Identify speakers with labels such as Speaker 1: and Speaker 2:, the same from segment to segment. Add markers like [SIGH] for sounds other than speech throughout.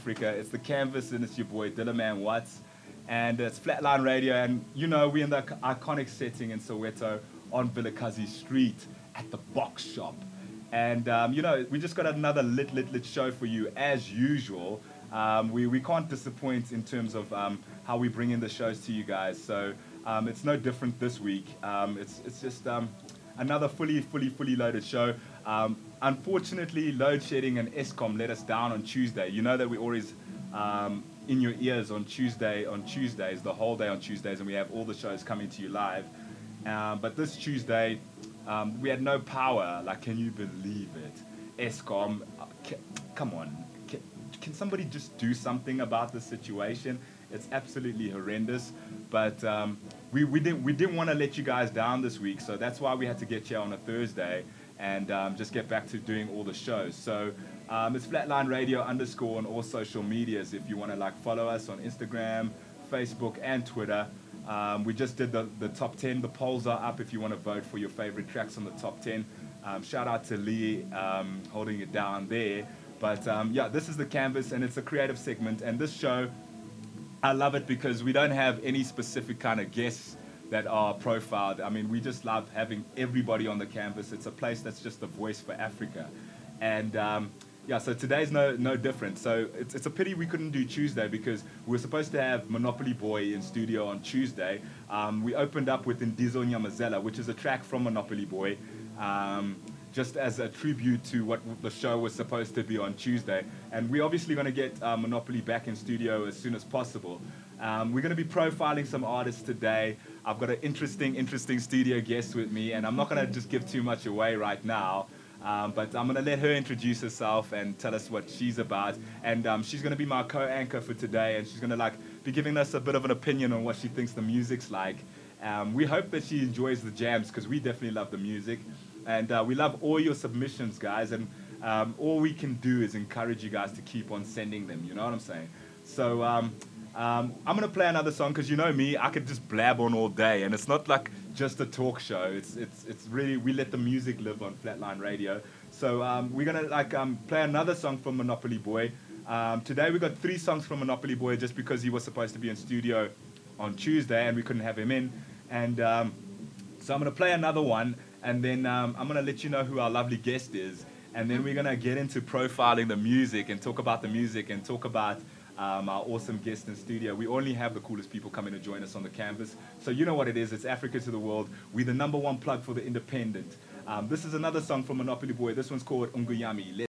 Speaker 1: Africa. It's the Canvas, and it's your boy Dillaman Watts, and it's Flatline Radio. And you know, we're in the iconic setting in Soweto on Vilakazi Street at the Box Shop. And um, you know, we just got another lit, lit, lit show for you as usual. Um, we, we can't disappoint in terms of um, how we bring in the shows to you guys. So um, it's no different this week. Um, it's, it's just um, another fully, fully, fully loaded show. Um, unfortunately, load shedding and Eskom let us down on Tuesday. You know that we always um, in your ears on Tuesday, on Tuesdays, the whole day on Tuesdays, and we have all the shows coming to you live. Um, but this Tuesday, um, we had no power. Like, can you believe it? Eskom, uh, come on. Can, can somebody just do something about the situation? It's absolutely horrendous. But um, we, we didn't, we didn't want to let you guys down this week, so that's why we had to get you on a Thursday and um, just get back to doing all the shows. So um, it's Flatline Radio underscore on all social medias if you want to like follow us on Instagram, Facebook, and Twitter. Um, we just did the, the top 10. The polls are up if you want to vote for your favorite tracks on the top 10. Um, shout out to Lee um, holding it down there. But um, yeah, this is the canvas and it's a creative segment. And this show, I love it because we don't have any specific kind of guests that are profiled. I mean, we just love having everybody on the canvas. It's a place that's just a voice for Africa. And um, yeah, so today's no no different. So it's, it's a pity we couldn't do Tuesday because we were supposed to have Monopoly Boy in studio on Tuesday. Um, we opened up with Indizo Nyamazela, which is a track from Monopoly Boy. Um,
Speaker 2: just as a tribute to what the show was supposed to be on Tuesday. And we're obviously going to get uh, Monopoly back in studio as soon as possible. Um, we're going to be profiling some artists today. I've got an interesting, interesting studio guest with me, and I'm not going to just give too much away right now. Um, but I'm going to let her introduce herself and tell us what she's about. And um, she's going to be my co-anchor for today, and she's going to like be giving us a bit of an opinion on what she thinks the music's like. Um, we hope that she enjoys the jams because we definitely love the music, and uh, we love all your submissions, guys. And um, all we can do is encourage you guys to keep on sending them. You know what I'm saying? So um, um, I'm gonna play another song because you know me, I could just blab on all day, and it's not like just a talk show. It's it's it's really we let the music live on Flatline Radio. So um, we're gonna like um, play another song from Monopoly Boy. Um, today we got three songs from Monopoly Boy just because he was supposed to be in studio on Tuesday and we couldn't have him in. And so I'm gonna play another one, and then um, I'm gonna let you know who our lovely guest is, and then we're gonna get into profiling the music and talk about the music and talk about um, our awesome guest in studio. We only have the coolest people coming to join us on the canvas. So you know what it is. It's Africa to the world. We're the number one plug for the independent. Um, this is another song from Monopoly Boy. This one's called Unguyami.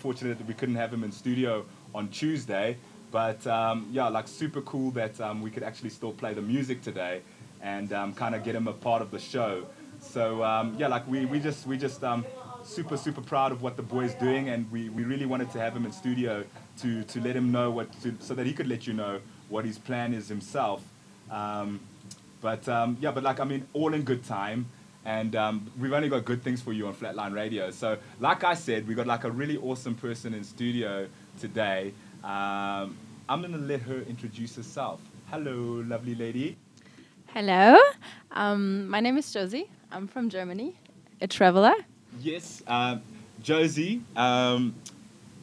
Speaker 1: Unfortunate that we couldn't have him in studio on Tuesday. But um, yeah, like super cool that um, we could actually still play the music today and um, kind of get him a part of the show. So um, yeah, like we, we just we just um, super super proud of what the boy's doing, and we, we really wanted to have him in studio to, to let him know what to, so that he could let you know what his plan is himself. Um, but yeah, but like I mean, all in good time, and um, we've only got good things for you on Flatline Radio. So, like I said, we've got like a really awesome person in studio today. Um, I'm gonna let her introduce herself. Hello, lovely lady.
Speaker 3: Hello, um, my name is Josie. I'm from Germany, a traveler.
Speaker 1: Yes, um, Josie. Um,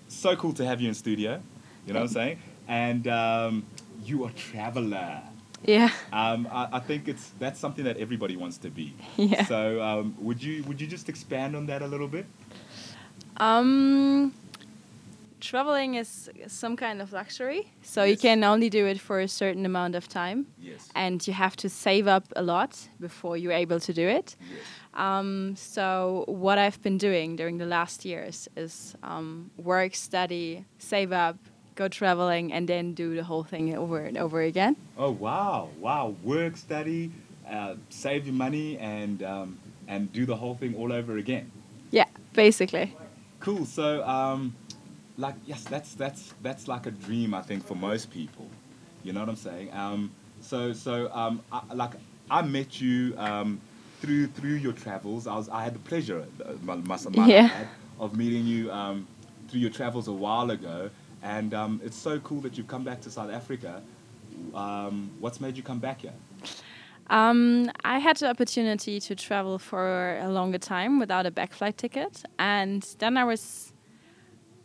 Speaker 1: so cool to have you in studio. You know what I'm saying? And um, you are a traveler.
Speaker 3: Yeah,
Speaker 1: Um, I, I think it's that's something that everybody wants to be. [LAUGHS]
Speaker 3: Yeah.
Speaker 1: So um, would you would you just expand on that a little bit?
Speaker 3: um, traveling is some kind of luxury, so you can only do it for a certain amount of time,
Speaker 1: Yes.
Speaker 3: and you have to save up a lot before you're able to do it.
Speaker 1: Yes.
Speaker 3: Um, so what I've been doing during the last years is um, work, study, save up, go traveling, and then do the whole thing over and over again.
Speaker 1: Oh wow, wow! Work, study, uh, save your money, and um, and do the whole thing all over again.
Speaker 3: Yeah, basically.
Speaker 1: Cool. So um, like yes, that's that's that's like a dream I think for most people. You know what I'm saying? Um, so so um, I, like I met you um, through through your travels. I was I had the pleasure, uh, must might I
Speaker 3: Yeah.
Speaker 1: of meeting you um, through your travels a while ago, and um, it's so cool that you've come back to South Africa. Um, what's made you come back here?
Speaker 3: Um, I had the opportunity to travel for a longer time without a back flight ticket, and then I was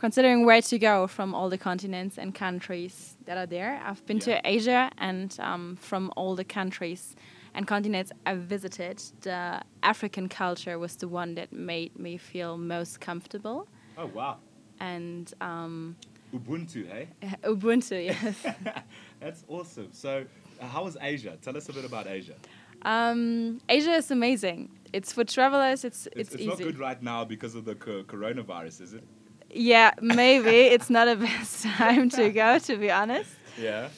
Speaker 3: considering where to go from all the continents and countries that are there. I've been
Speaker 1: Yeah.
Speaker 3: to Asia, and um, from all the countries and continents I visited, the African culture was the one that made me feel most comfortable.
Speaker 1: Oh wow,
Speaker 3: And um,
Speaker 1: Ubuntu, hey? [LAUGHS]
Speaker 3: Ubuntu, yes. [LAUGHS]
Speaker 1: That's awesome. So, uh, how was Asia? Tell us a bit about Asia.
Speaker 3: um, Asia is amazing. It's for travelers. It's
Speaker 1: It's,
Speaker 3: it's,
Speaker 1: it's not good right now because of the co- coronavirus, is it?
Speaker 3: Yeah, maybe [LAUGHS] it's not a best time to go, to be honest.
Speaker 1: Yeah.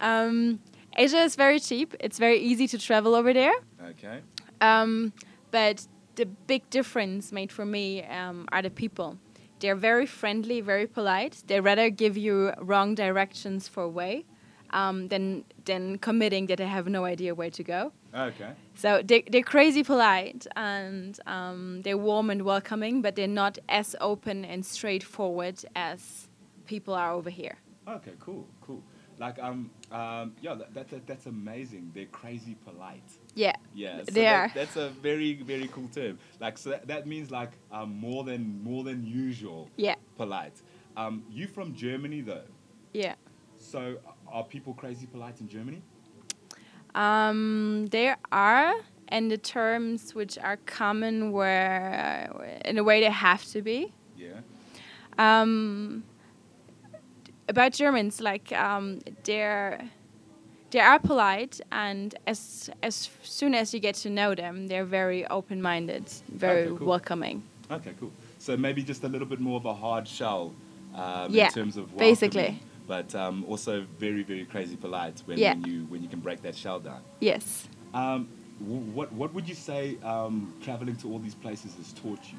Speaker 3: Um, Asia is very cheap. It's very easy to travel over there.
Speaker 1: Okay.
Speaker 3: Um, but the big difference made for me um, are the people. They're very friendly, very polite. They rather give you wrong directions for way um, than than committing that they have no idea where to go.
Speaker 1: Okay.
Speaker 3: So they, they're crazy polite and um, they're warm and welcoming, but they're not as open and straightforward as people are over here.
Speaker 1: Okay. Cool. Cool. Like um um yeah that, that, that that's amazing. They're crazy polite.
Speaker 3: Yeah,
Speaker 1: Yeah. So
Speaker 3: They
Speaker 1: that-
Speaker 3: are.
Speaker 1: That's a very very cool term. Like so that, that means like um more than more than usual
Speaker 3: yeah,
Speaker 1: polite. Um, you from Germany though.
Speaker 3: yeah.
Speaker 1: So are people crazy polite in Germany?
Speaker 3: Um, there are, and the terms which are common where, in a way, they have to be.
Speaker 1: Yeah.
Speaker 3: Um, about Germans, like um, they're they are polite, and as as soon as you get to know them, they're very open-minded, very
Speaker 1: Okay, cool.
Speaker 3: welcoming.
Speaker 1: Okay, cool. So maybe just a little bit more of a hard shell um,
Speaker 3: Yeah,
Speaker 1: in terms of
Speaker 3: basically.
Speaker 1: but um, also very, very crazy polite when,
Speaker 3: Yeah.
Speaker 1: when you when you can break that shell down.
Speaker 3: Yes.
Speaker 1: Um, what what would you say um, traveling to all these places has taught you?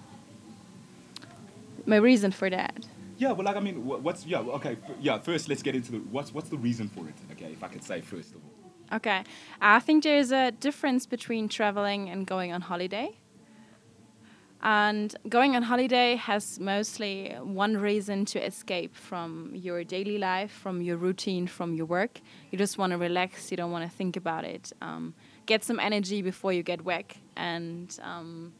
Speaker 3: My reason for that.
Speaker 1: Yeah, well, like I mean, what's yeah okay yeah. First, let's get into the what's what's the reason for it? Okay, if I could say first of all.
Speaker 3: Okay. I think there's a difference between traveling and going on holiday. And going on holiday has mostly one reason to escape from your daily life, from your routine, from your work. You just want to relax, you don't want to think about it. Um, get some energy before you get whack. And um,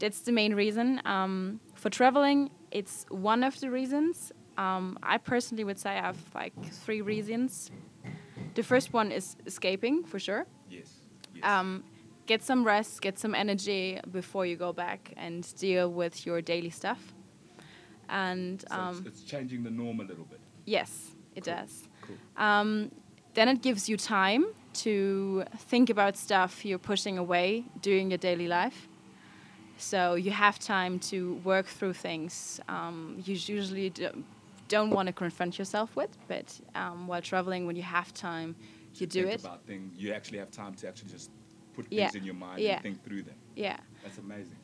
Speaker 3: that's the main reason. Um, for traveling, it's one of the reasons. Um, I personally would say I have like three reasons The first one is escaping for sure.
Speaker 1: Yes. yes.
Speaker 3: Um, get some rest, get some energy before you go back and deal with your daily stuff. And
Speaker 1: so
Speaker 3: um,
Speaker 1: it's, it's changing the norm a little bit.
Speaker 3: yes, it
Speaker 1: Cool.
Speaker 3: does.
Speaker 1: Cool.
Speaker 3: Um, then it gives you time to think about stuff you're pushing away during your daily life. So you have time to work through things um, you usually do, don't want to confront yourself with, but um, while traveling, when you have time, you do
Speaker 1: think
Speaker 3: it.
Speaker 1: About things, you actually have time to actually just put
Speaker 3: Yeah.
Speaker 1: things in your mind
Speaker 3: Yeah.
Speaker 1: and think through them.
Speaker 3: Yeah.
Speaker 1: That's amazing.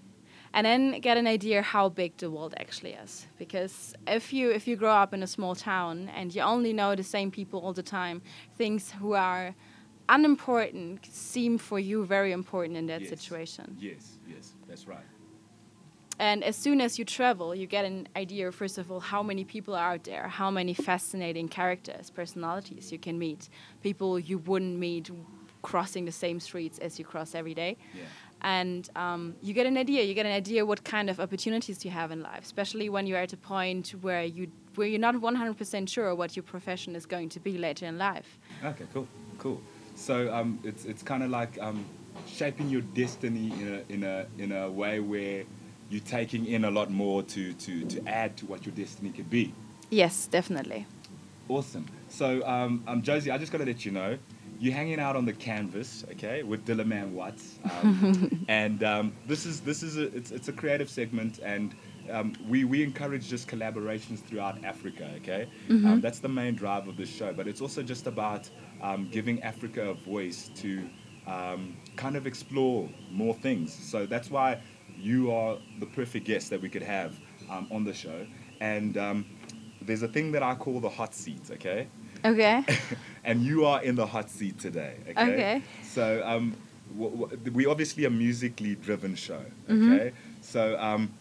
Speaker 3: and then get an idea how big the world actually is because if you if you grow up in a small town and you only know the same people all the time things who are unimportant seem for you very important in that
Speaker 1: Yes.
Speaker 3: situation
Speaker 1: Yes, yes, that's right.
Speaker 3: and as soon as you travel you get an idea first of all how many people are out there how many fascinating characters personalities you can meet people you wouldn't meet crossing the same streets as you cross every day
Speaker 1: Yeah.
Speaker 3: and um, you get an idea. You get an idea what kind of opportunities you have in life, especially when you're at a point where you where you're not 100% sure what your profession is going to be later in life.
Speaker 1: Okay, cool, cool. So um, it's it's kind of like um, shaping your destiny in a in a in a way where you're taking in a lot more to to to add to what your destiny could be.
Speaker 3: Yes, definitely.
Speaker 1: Awesome. So um, um, Josie, I just got to let you know. You're hanging out on the canvas, okay, with Dillaman Watts, um, [LAUGHS] and um, this is this is a it's, it's a creative segment, and um, we we encourage just collaborations throughout Africa, okay. Um, that's the main drive of this show, but it's also just about um, giving Africa a voice to um, kind of explore more things. So that's why you are the perfect guest that we could have um, on the show, and um, there's a thing that I call the hot seat, okay
Speaker 3: Okay. [LAUGHS]
Speaker 1: and you are in the hot seat today. Okay.
Speaker 3: Okay.
Speaker 1: So um, w- w- we obviously a musically driven show.
Speaker 3: Mm-hmm.
Speaker 1: Okay. So um,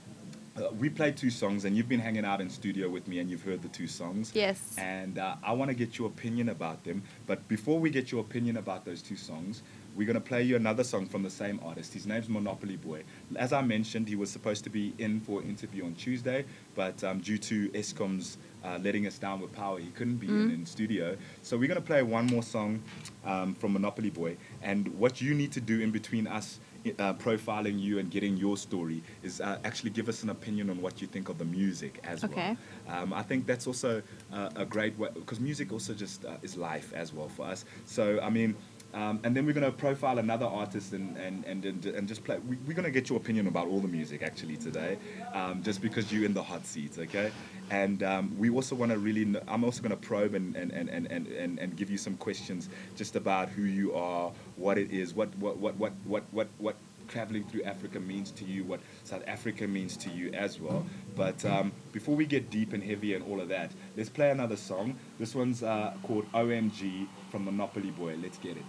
Speaker 1: uh, we played two songs, and you've been hanging out in studio with me, and you've heard the two songs.
Speaker 3: Yes.
Speaker 1: And uh, I want to get your opinion about them. But before we get your opinion about those two songs, we're going to play you another song from the same artist. His name's Monopoly Boy. As I mentioned, he was supposed to be in for an interview on Tuesday, but um, due to Eskom's uh, letting us down with power, he couldn't be in, in studio. So we're going to play one more song um, from Monopoly Boy. And what you need to do in between us uh, profiling you and getting your story is uh, actually give us an opinion on what you think of the music as
Speaker 3: Okay.
Speaker 1: well. Um, I think that's also uh, a great way because music also just uh, is life as well for us. So I mean, um, and then we're going to profile another artist and and, and, and, just play. We, we're going to get your opinion about all the music actually today, um, just because you're in the hot seat, okay? And um, we also want to really. I'm also going to probe and and, and, and, and, and and give you some questions just about who you are, what it is, what what what what what what what traveling through Africa means to you, what South Africa means to you as well. But um, before we get deep and heavy and all of that, let's play another song. This one's uh, called OMG from Monopoly Boy. Let's get it.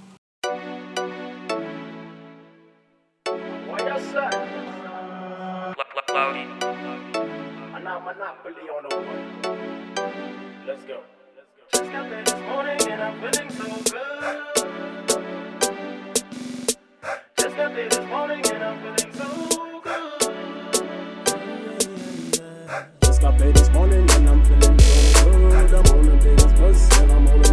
Speaker 4: Monopoly on the one. Let's go. Just got this morning and I'm feeling so good. Just got this morning and I'm feeling so good.
Speaker 5: Just got paid this morning and I'm feeling so good. I'm on the biggest bus and I'm to the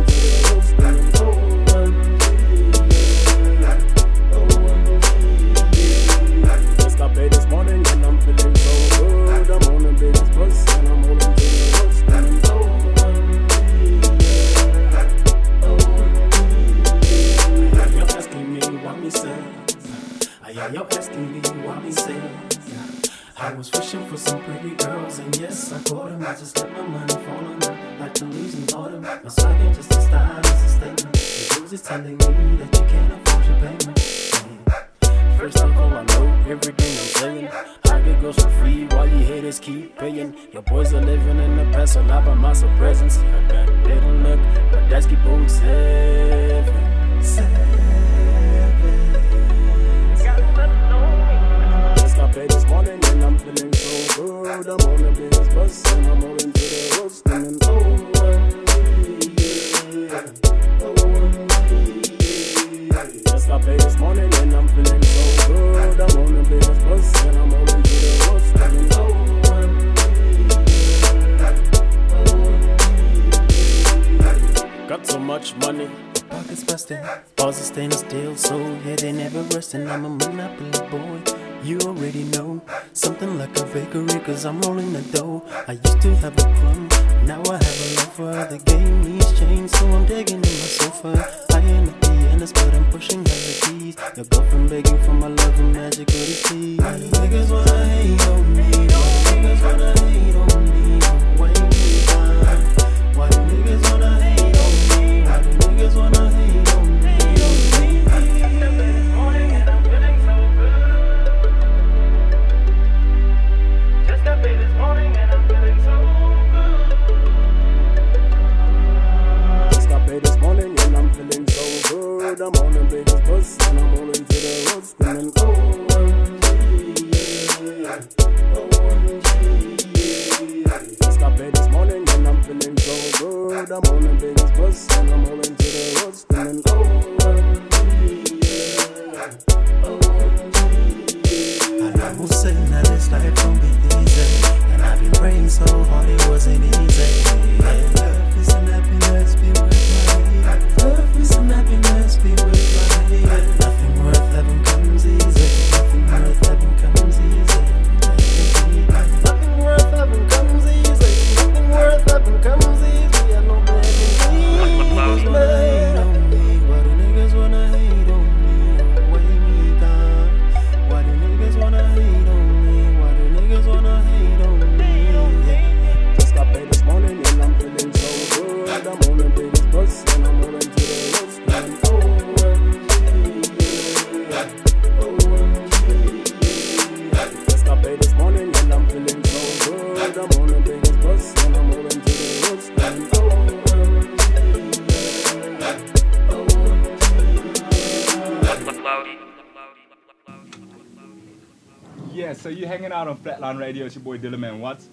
Speaker 5: I hear you asking me what me say. I was wishing for some pretty girls, and yes, I caught them. I just let my money fall on like the reason bought them. My swagger just a style, it's a statement. The news is telling me that you can't afford your payment. First of all, I know everything I'm saying. I get girls for free while you haters keep paying. Your boys are living in the past, so I buy myself presents. I got a little look, but that's keep on. Just paid this morning and I'm feeling so good. I'm on the biggest bus and I'm rolling to the road screaming, OMG. Just got paid this morning and I'm feeling so good. I'm on the biggest bus and I'm rolling to the. Got so much money, pockets busting. Bars are stainless steel, so yeah, they never rusting. I'm a monopoly boy. You already know something like a bakery, cause I'm rolling the dough. I used to have a crumb, now I have a lover. The game needs change, so I'm digging in my sofa. I ain't at the end, but I'm pushing out the keys. Your girlfriend begging for my love and magic, on
Speaker 1: Radio. It's your boy Dillaman Watts.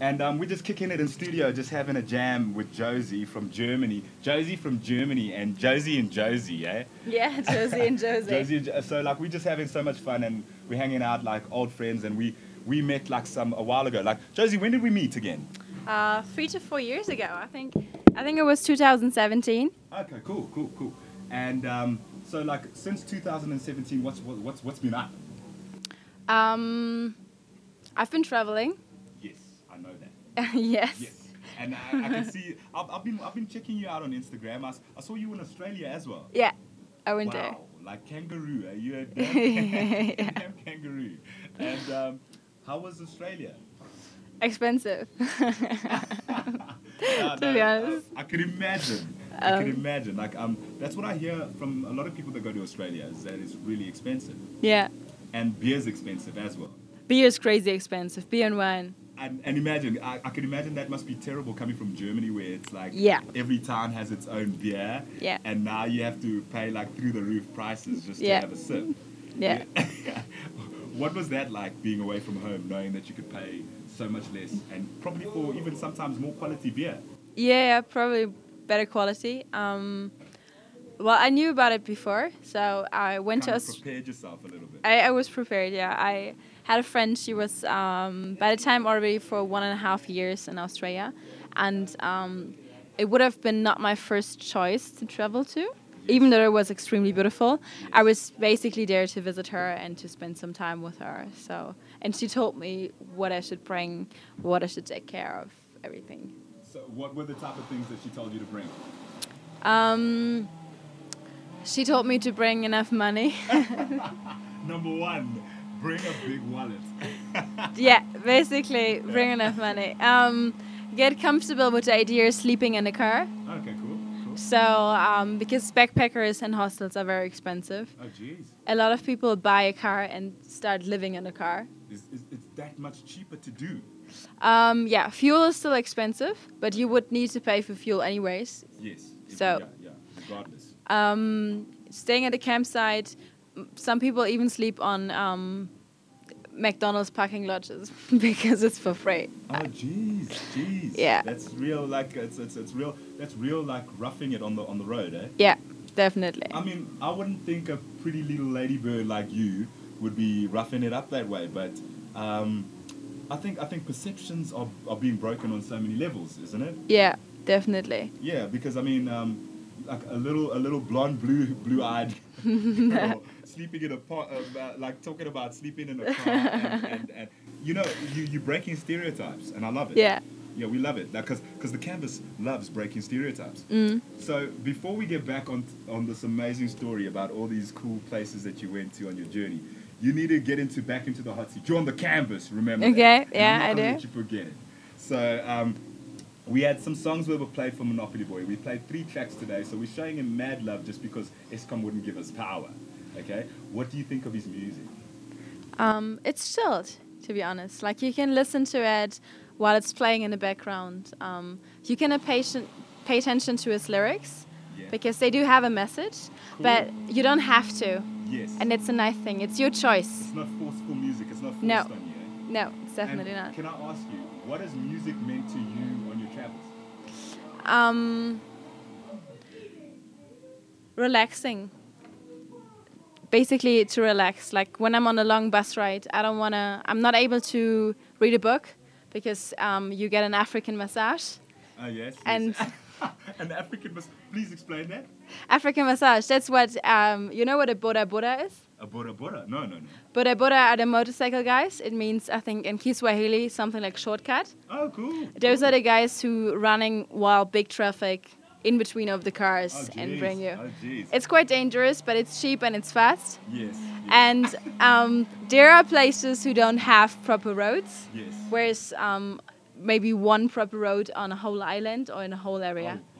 Speaker 1: And um, we're just kicking it in studio, just having a jam with Josie from Germany. Josie from Germany and Josie and Josie, eh?
Speaker 3: Yeah, Josie and [LAUGHS] Josie.
Speaker 1: Josie, and Jo- so like we're just having so much fun and we're hanging out like old friends and we we met like some a while ago. Like Josie, when did we meet again?
Speaker 3: Uh, three to four years ago, I think. I think it was 2017.
Speaker 1: Okay, cool, cool, cool. And um, so like since 2017, what's what, what's what's been up?
Speaker 3: Um, I've been traveling.
Speaker 1: Yes, I know that. [LAUGHS]
Speaker 3: yes.
Speaker 1: Yes. And I, I can see, I've, I've been I've been checking you out on Instagram. I saw you in Australia as well.
Speaker 3: Yeah, I went there.
Speaker 1: Wow, like kangaroo. Are you a [LAUGHS] damn, damn kangaroo? And um, how was Australia?
Speaker 3: Expensive. [LAUGHS]
Speaker 1: No,
Speaker 3: To
Speaker 1: no,
Speaker 3: be honest.
Speaker 1: I, could imagine. I could
Speaker 3: Um,
Speaker 1: imagine. Like um, that's what I hear from a lot of people that go to Australia is that it's really expensive,
Speaker 3: yeah.
Speaker 1: and beer's expensive as well.
Speaker 3: Beer is crazy expensive. Beer and wine.
Speaker 1: And, and imagine, I, I can imagine that must be terrible coming from Germany where it's like
Speaker 3: Yeah.
Speaker 1: every town has its own beer.
Speaker 3: Yeah.
Speaker 1: And now you have to pay like through the roof prices just
Speaker 3: Yeah.
Speaker 1: to have a sip.
Speaker 3: Yeah. [LAUGHS]
Speaker 1: what was that like being away from home, knowing that you could pay so much less and probably for even sometimes more quality beer?
Speaker 3: Yeah, probably better quality. Um, well, I knew about it before, so I went
Speaker 1: kind
Speaker 3: to Aus-
Speaker 1: prepared yourself a little bit.
Speaker 3: I, I was prepared. Yeah, I had a friend. She was um, by the time already for one and a half years in Australia, and um, it would have been not my first choice to travel to, even though it was extremely beautiful. I was basically there to visit her and to spend some time with her. So, and she told me what I should bring, what I should take care of, everything.
Speaker 1: so what were the type of things that she told you to bring?
Speaker 3: Um, she told me to bring enough money. [LAUGHS]
Speaker 1: Number one, bring a big wallet. [LAUGHS]
Speaker 3: yeah, basically bring enough money. Um, get comfortable with the idea of sleeping in a car.
Speaker 1: Okay, cool. cool.
Speaker 3: So, um, because backpackers and hostels are very expensive,
Speaker 1: Oh, jeez.
Speaker 3: a lot of people buy a car and start living in a car.
Speaker 1: Is, is, it's that much cheaper to do.
Speaker 3: Um, yeah, fuel is still expensive, but you would need to pay for fuel anyways.
Speaker 1: Yes.
Speaker 3: So-
Speaker 1: Yeah, yeah, regardless.
Speaker 3: Um, staying at a campsite, some people even sleep on um, McDonald's parking lots [LAUGHS] because it's for free.
Speaker 1: Oh, jeez, jeez.
Speaker 3: Yeah.
Speaker 1: That's real. Like it's, it's it's real. That's real. Like roughing it on the on the road, eh?
Speaker 3: Yeah, definitely.
Speaker 1: I mean, I wouldn't think a pretty little ladybird like you would be roughing it up that way, but um, I think I think perceptions are, are being broken on so many levels, isn't it?
Speaker 3: Yeah, definitely.
Speaker 1: Yeah, because I mean, um, like a little a little blonde blue blue eyed [LAUGHS] sleeping in a pot uh, like talking about sleeping in a car and, [LAUGHS] and, and you know you you're breaking stereotypes and I love it.
Speaker 3: Yeah.
Speaker 1: Yeah, we love it because because the canvas loves breaking stereotypes.
Speaker 3: Mm.
Speaker 1: So before we get back on on this amazing story about all these cool places that you went to on your journey, you need to get into back into the hot seat. You're on the canvas, remember? that.
Speaker 3: Okay,
Speaker 1: And
Speaker 3: yeah,
Speaker 1: not
Speaker 3: do.
Speaker 1: Let you forget it. So um, we had some songs where we were played for Monopoly Boy. We played three tracks today, so we're showing him mad love just because Eskom wouldn't give us power. Okay, what do you think of his music?
Speaker 3: Um, it's chilled, to be honest. Like you can listen to it while it's playing in the background. Um, you can patient, pay attention to his lyrics
Speaker 1: Yeah.
Speaker 3: because they do have a message, but you don't have to.
Speaker 1: Yes.
Speaker 3: And it's a nice thing. It's your choice.
Speaker 1: it's not forceful music. It's not forced
Speaker 3: No.
Speaker 1: on you. eh?
Speaker 3: No, it's definitely
Speaker 1: And
Speaker 3: not.
Speaker 1: Can I ask you, what has music meant to you on your travels?
Speaker 3: Um, relaxing. Basically, to relax. Like when I'm on a long bus ride, I don't wanna. I'm not able to read a book because um, you get an African massage.
Speaker 1: Ah, yes. yes.
Speaker 3: And- [LAUGHS]
Speaker 1: an African massage. please explain that.
Speaker 3: African massage. That's what um, you know what a boda boda is.
Speaker 1: A boda boda. No, no, no.
Speaker 3: boda boda are the motorcycle guys. It means I think in Kiswahili something like shortcut.
Speaker 1: Oh, cool.
Speaker 3: Those are the guys who running while big traffic in between of the cars
Speaker 1: Oh,
Speaker 3: and bring you.
Speaker 1: Oh.
Speaker 3: It's quite dangerous, but it's cheap and it's fast.
Speaker 1: yes.
Speaker 3: And um, there are places who don't have proper roads,
Speaker 1: Yes.
Speaker 3: whereas um, maybe one proper road on a whole island or in a whole area.
Speaker 1: Oh.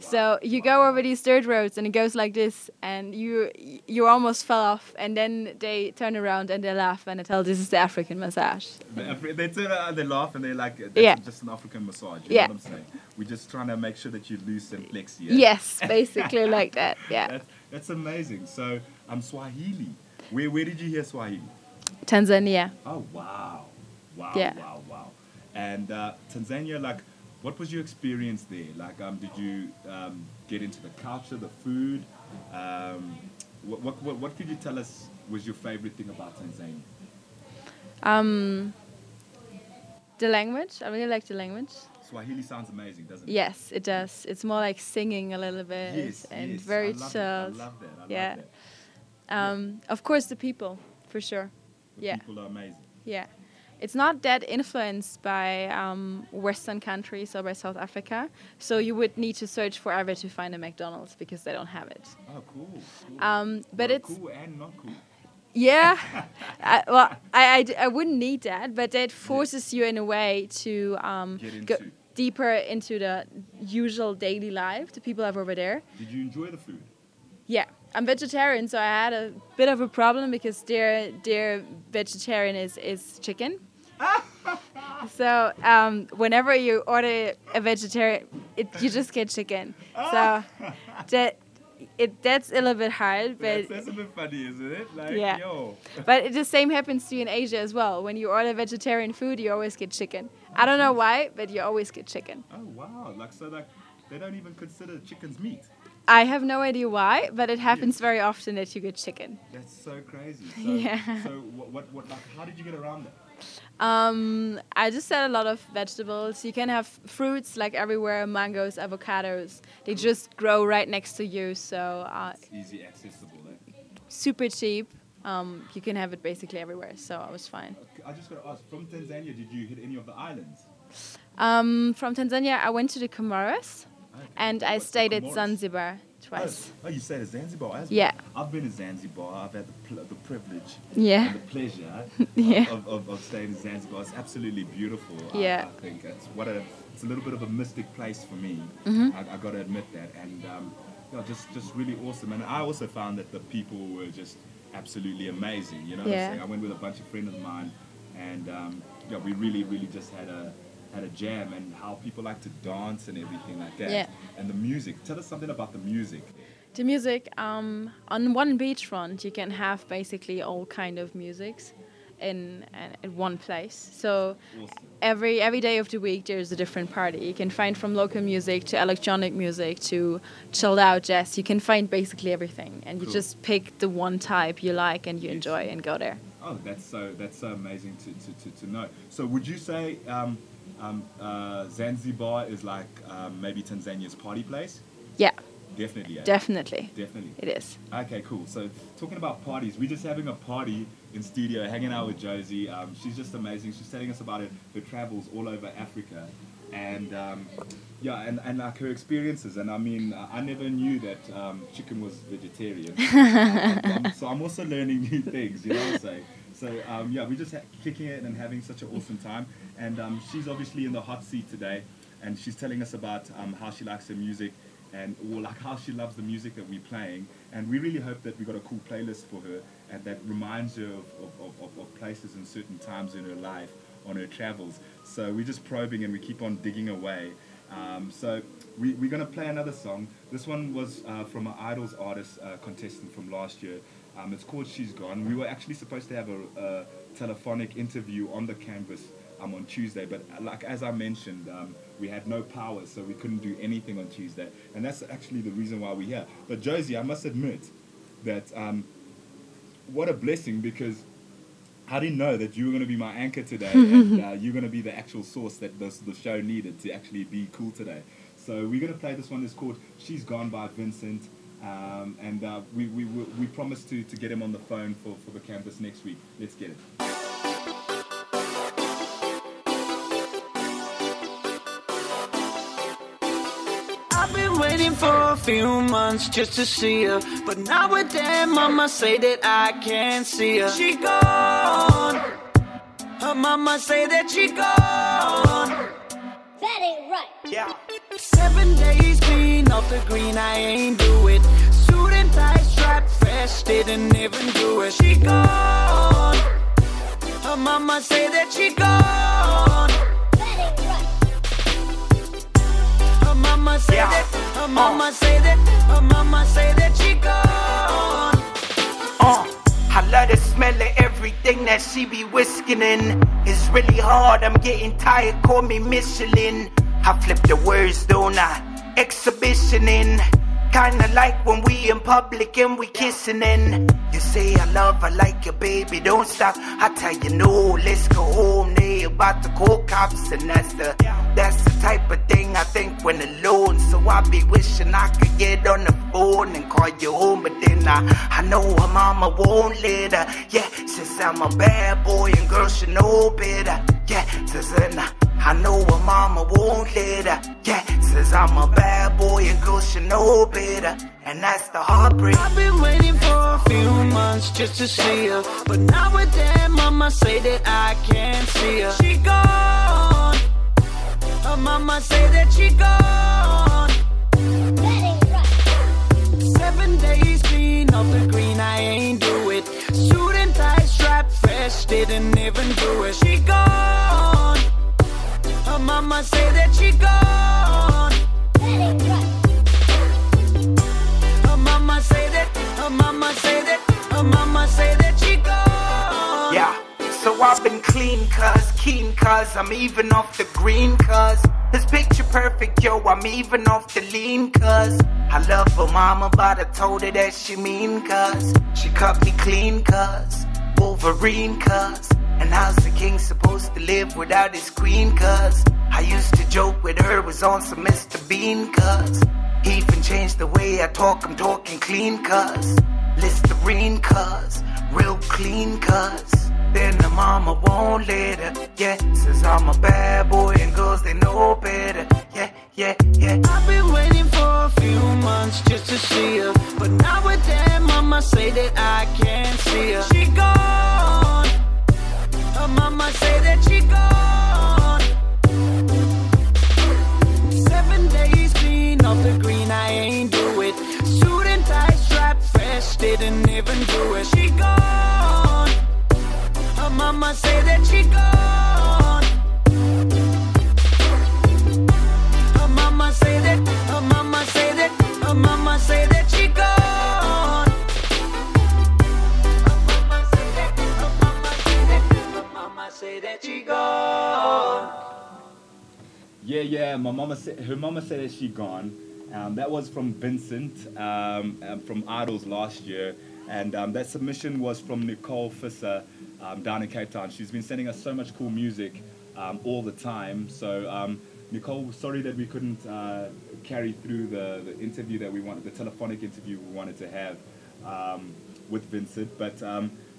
Speaker 3: So you go over these dirt roads and it goes like this, and you you almost fell off, and then they turn around and they laugh and they tell this is the African massage.
Speaker 1: They, Afri- they turn around, they laugh, and they're like, "That's
Speaker 3: Yeah.
Speaker 1: just an African massage." You
Speaker 3: Yeah.
Speaker 1: know what I'm saying? We're just trying to make sure that you loose and flexy. eh?
Speaker 3: Yes, [LAUGHS] basically like that. Yeah,
Speaker 1: That's, that's amazing. So, I'm um, Swahili. Where where did you hear Swahili?
Speaker 3: Tanzania.
Speaker 1: Oh wow, wow,
Speaker 3: Yeah.
Speaker 1: wow, wow. And uh, Tanzania, like, what was your experience there? Like, um, did you um, get into the culture, the food? Um, what, what, what, what could you tell us was your favorite thing about Tanzania?
Speaker 3: Um, the language. I really like the language.
Speaker 1: Swahili sounds amazing, doesn't it?
Speaker 3: Yes, it does. It's more like singing a little bit
Speaker 1: Yes,
Speaker 3: and
Speaker 1: yes.
Speaker 3: very
Speaker 1: I love
Speaker 3: chilled.
Speaker 1: That. I love that. I
Speaker 3: Yeah.
Speaker 1: love that.
Speaker 3: Um, of course, the people, for sure.
Speaker 1: The
Speaker 3: Yeah.
Speaker 1: People are amazing.
Speaker 3: Yeah. It's not that influenced by um, Western countries or by South Africa. So you would need to search forever to find a McDonald's because they don't have it.
Speaker 1: Oh, cool. cool.
Speaker 3: Um, but
Speaker 1: Well,
Speaker 3: it's,
Speaker 1: cool and not cool.
Speaker 3: yeah. [LAUGHS] I, well, I, I I wouldn't need that, but that forces you in a way to um, go deeper into the usual daily life the people have over there.
Speaker 1: Did you enjoy the food?
Speaker 3: Yeah, I'm vegetarian, so I had a bit of a problem because their their vegetarian is is chicken. [LAUGHS] so um, whenever you order a vegetarian, it, you just get chicken. So [LAUGHS] that it that's a little bit hard, but
Speaker 1: That's, that's a bit funny, isn't it? Like,
Speaker 3: Yeah.
Speaker 1: yo. [LAUGHS]
Speaker 3: but the same happens to you in Asia as well. When you order vegetarian food, you always get chicken. I don't know why, but you always get chicken.
Speaker 1: Oh wow! Like so, like they don't even consider chicken's meat.
Speaker 3: I have no idea why, but it happens very often that you get chicken.
Speaker 1: That's so crazy. So,
Speaker 3: Yeah.
Speaker 1: So what, what, what, like, how did you get around that?
Speaker 3: Um, I just said a lot of vegetables. You can have fruits like everywhere, mangoes, avocados. They just grow right next to you, so uh,
Speaker 1: It's easy accessible. Eh?
Speaker 3: super cheap. Um, you can have it basically everywhere, so I was fine.
Speaker 1: I just got to ask. From Tanzania, did you hit any of the islands?
Speaker 3: Um, from Tanzania, I went to the Comoros,
Speaker 1: Okay.
Speaker 3: and I
Speaker 1: What's
Speaker 3: stayed at Zanzibar twice.
Speaker 1: oh, you said Zanzibar as
Speaker 3: Yeah.
Speaker 1: I've been to Zanzibar. I've had the, pl- the privilege
Speaker 3: Yeah.
Speaker 1: and the pleasure [LAUGHS]
Speaker 3: Yeah.
Speaker 1: of, of, of staying in Zanzibar. It's absolutely beautiful.
Speaker 3: Yeah.
Speaker 1: I, think it's what a it's a little bit of a mystic place for me.
Speaker 3: Mm-hmm.
Speaker 1: I, I got to admit that, and um, yeah, just just really awesome. And I also found that the people were just absolutely amazing. You know,
Speaker 3: Yeah.
Speaker 1: I went with a bunch of friends of mine, and um, yeah, we really really just had a had a jam and how people like to dance and everything like that.
Speaker 3: Yeah.
Speaker 1: And the music. Tell us something about the music.
Speaker 3: The music um, on one beachfront, you can have basically all kind of musics in uh, in one place. So
Speaker 1: Awesome.
Speaker 3: every every day of the week there's a different party. You can find from local music to electronic music to chilled out jazz. You can find basically everything, and you just pick the one type you like and you
Speaker 1: Yes.
Speaker 3: enjoy and go there.
Speaker 1: Oh, that's so that's so amazing to, to, to, to know. So would you say um, um, uh, Zanzibar is like um, maybe Tanzania's party place?
Speaker 3: Yeah,
Speaker 1: Definitely. yeah.
Speaker 3: definitely.
Speaker 1: Definitely.
Speaker 3: It is.
Speaker 1: Okay, cool. So talking about parties, we're just having a party in studio, hanging out with Josie. Um, she's just amazing. She's telling us about her, her travels all over Africa, and um, yeah, and, and like her experiences. And I mean, I I never knew that um, chicken was vegetarian. [LAUGHS] So I'm also learning new things. You know what I'm saying? So um, yeah, we're just ha- kicking it and having such an awesome time. And um, she's obviously in the hot seat today, and she's telling us about um, how she likes her music and or like how she loves the music that we're playing. And we really hope that we got a cool playlist for her and that reminds her of, of, of, of places and certain times in her life on her travels. So we're just probing and we keep on digging away. Um, so we, we're going to play another song. This one was uh, from an Idols artist uh, contestant from last year. Um, it's called She's Gone. We were actually supposed to have a, a telephonic interview on the canvas um, on Tuesday, but uh, like as I mentioned, um, we had no power, so we couldn't do anything on Tuesday, and that's actually the reason why we're here. But Josie, I must admit that um, what a blessing because I didn't know that you were going to be my anchor today, [LAUGHS] and uh, you're going to be the actual source that the, the show needed to actually be cool today. So we're going to play this one. It's called "She's Gone" by Vincent, um, and uh, we, we we we promised to, to get him on the phone for, for the campus next week. Let's get it.
Speaker 2: Waiting for a few months just to see her. But now with them, mama say that I can't see her. She gone. Her mama say that she gone.
Speaker 6: That ain't right.
Speaker 2: Yeah. Seven days clean off the green, I ain't do it. Suit and tie, strap fresh, didn't even do it. She gone. Her mama say that she gone.
Speaker 6: That ain't right.
Speaker 2: Her mama say
Speaker 7: Yeah.
Speaker 2: that. Her mama say that. Her mama say that she gone.
Speaker 7: Uh, I love the smell of everything that she be whisking in. It's really hard, I'm getting tired, call me Michelin. I flip the words, don't I? Exhibition in. Kinda like when we in public and we kissing in. You say I love her like your baby, don't stop. I tell you no, let's go home. They about to call cops, and that's the that's the type of thing I think when alone. So I be wishing I could get on the phone and call you home, but then I I know her mama won't let her. Yeah, since I'm a bad boy and girl should know better. Yeah, since then I, I know her mama won't let her. Yeah, since I'm a bad boy and girl should know better. And that's the heartbreak.
Speaker 2: I've been waiting for a few months just to see her. But now with them, mama say that I can't see her. She gone. Her mama say that she gone.
Speaker 6: That.
Speaker 2: Seven days clean off the green, I ain't do it. Suit and tie, strap fresh, didn't even do it. She gone. Mama say that she gone. Her mama say that. Her mama say that. Her mama say that she gone.
Speaker 7: Yeah, so I've been clean cuz, keen cuz, I'm even off the green cuz. It's picture perfect, yo, I'm even off the lean cuz. I love her mama, but I told her that she mean cuz. She cut me clean cuz, Wolverine cuz. And how's the king supposed to live without his queen cuz? I used to joke with her, was on some Mr. Bean cuz. Even changed the way I talk, I'm talking clean cuz. Listerine cuz, real clean cuts. Then the mama won't let her, yeah. Says I'm a bad boy and girls they know better, yeah, yeah, yeah.
Speaker 2: I've been waiting for a few months just to see her. But now with them, mama say that I can't see her. She gone. Her mama say that she gone. Strap didn't even do it. She gone. Her mama say that she gone. Her mama say that, her mama say that, her mama say that she gone. Her mama say that, her mama say that, her mama say that she gone.
Speaker 1: Yeah, yeah. My mama said her mama said that she gone. Um, that was from Vincent um, um, from Idols last year, and um, that submission was from Nicole Fisser um, down in Cape Town. She's been sending us so much cool music um, all the time. So um, Nicole, sorry that we couldn't uh, carry through the, the interview that we wanted, the telephonic interview we wanted to have with Vincent. But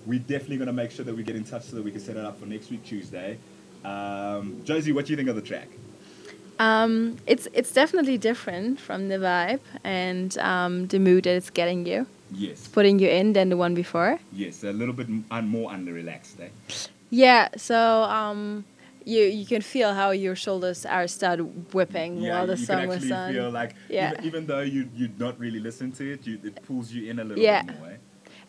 Speaker 1: we're definitely going to make sure that we get in touch so that we can set it up for next week Tuesday. Josie, what do you think of the track?
Speaker 3: Um, it's it's definitely different from the vibe and um, the mood that it's getting you,
Speaker 1: Yes.
Speaker 3: putting you in than the one before.
Speaker 1: Yes, a little bit un- more under relaxed. Eh?
Speaker 3: Yeah, so um, you you can feel how your shoulders are started whipping
Speaker 1: Yeah,
Speaker 3: while the
Speaker 1: you
Speaker 3: song
Speaker 1: can
Speaker 3: was
Speaker 1: actually
Speaker 3: on.
Speaker 1: feel like
Speaker 3: Yeah.
Speaker 1: even, even though you you not really listen to it, you, it pulls you in a little
Speaker 3: Yeah.
Speaker 1: bit more. Eh?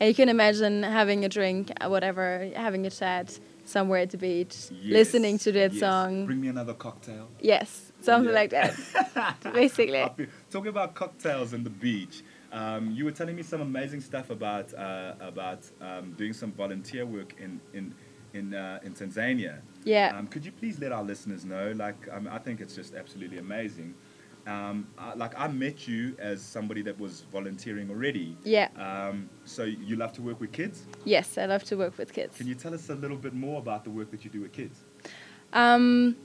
Speaker 3: And you can imagine having a drink, uh, whatever, having a chat somewhere at the beach,
Speaker 1: Yes,
Speaker 3: listening to that
Speaker 1: yes.
Speaker 3: song.
Speaker 1: Bring me another cocktail.
Speaker 3: yes, something
Speaker 1: Yeah.
Speaker 3: like that. [LAUGHS] Basically.
Speaker 1: Talking about cocktails and the beach, um, you were telling me some amazing stuff about uh, about um, doing some volunteer work in in in, uh, in Tanzania.
Speaker 3: Yeah.
Speaker 1: Um, could you please let our listeners know? Like, um, I think it's just absolutely amazing. Um, I, like, I met you as somebody that was volunteering already.
Speaker 3: Yeah.
Speaker 1: Um, so you love to work with kids.
Speaker 3: Yes, I love to work with kids.
Speaker 1: Can you tell us a little bit more about the work that you do with kids?
Speaker 3: Um,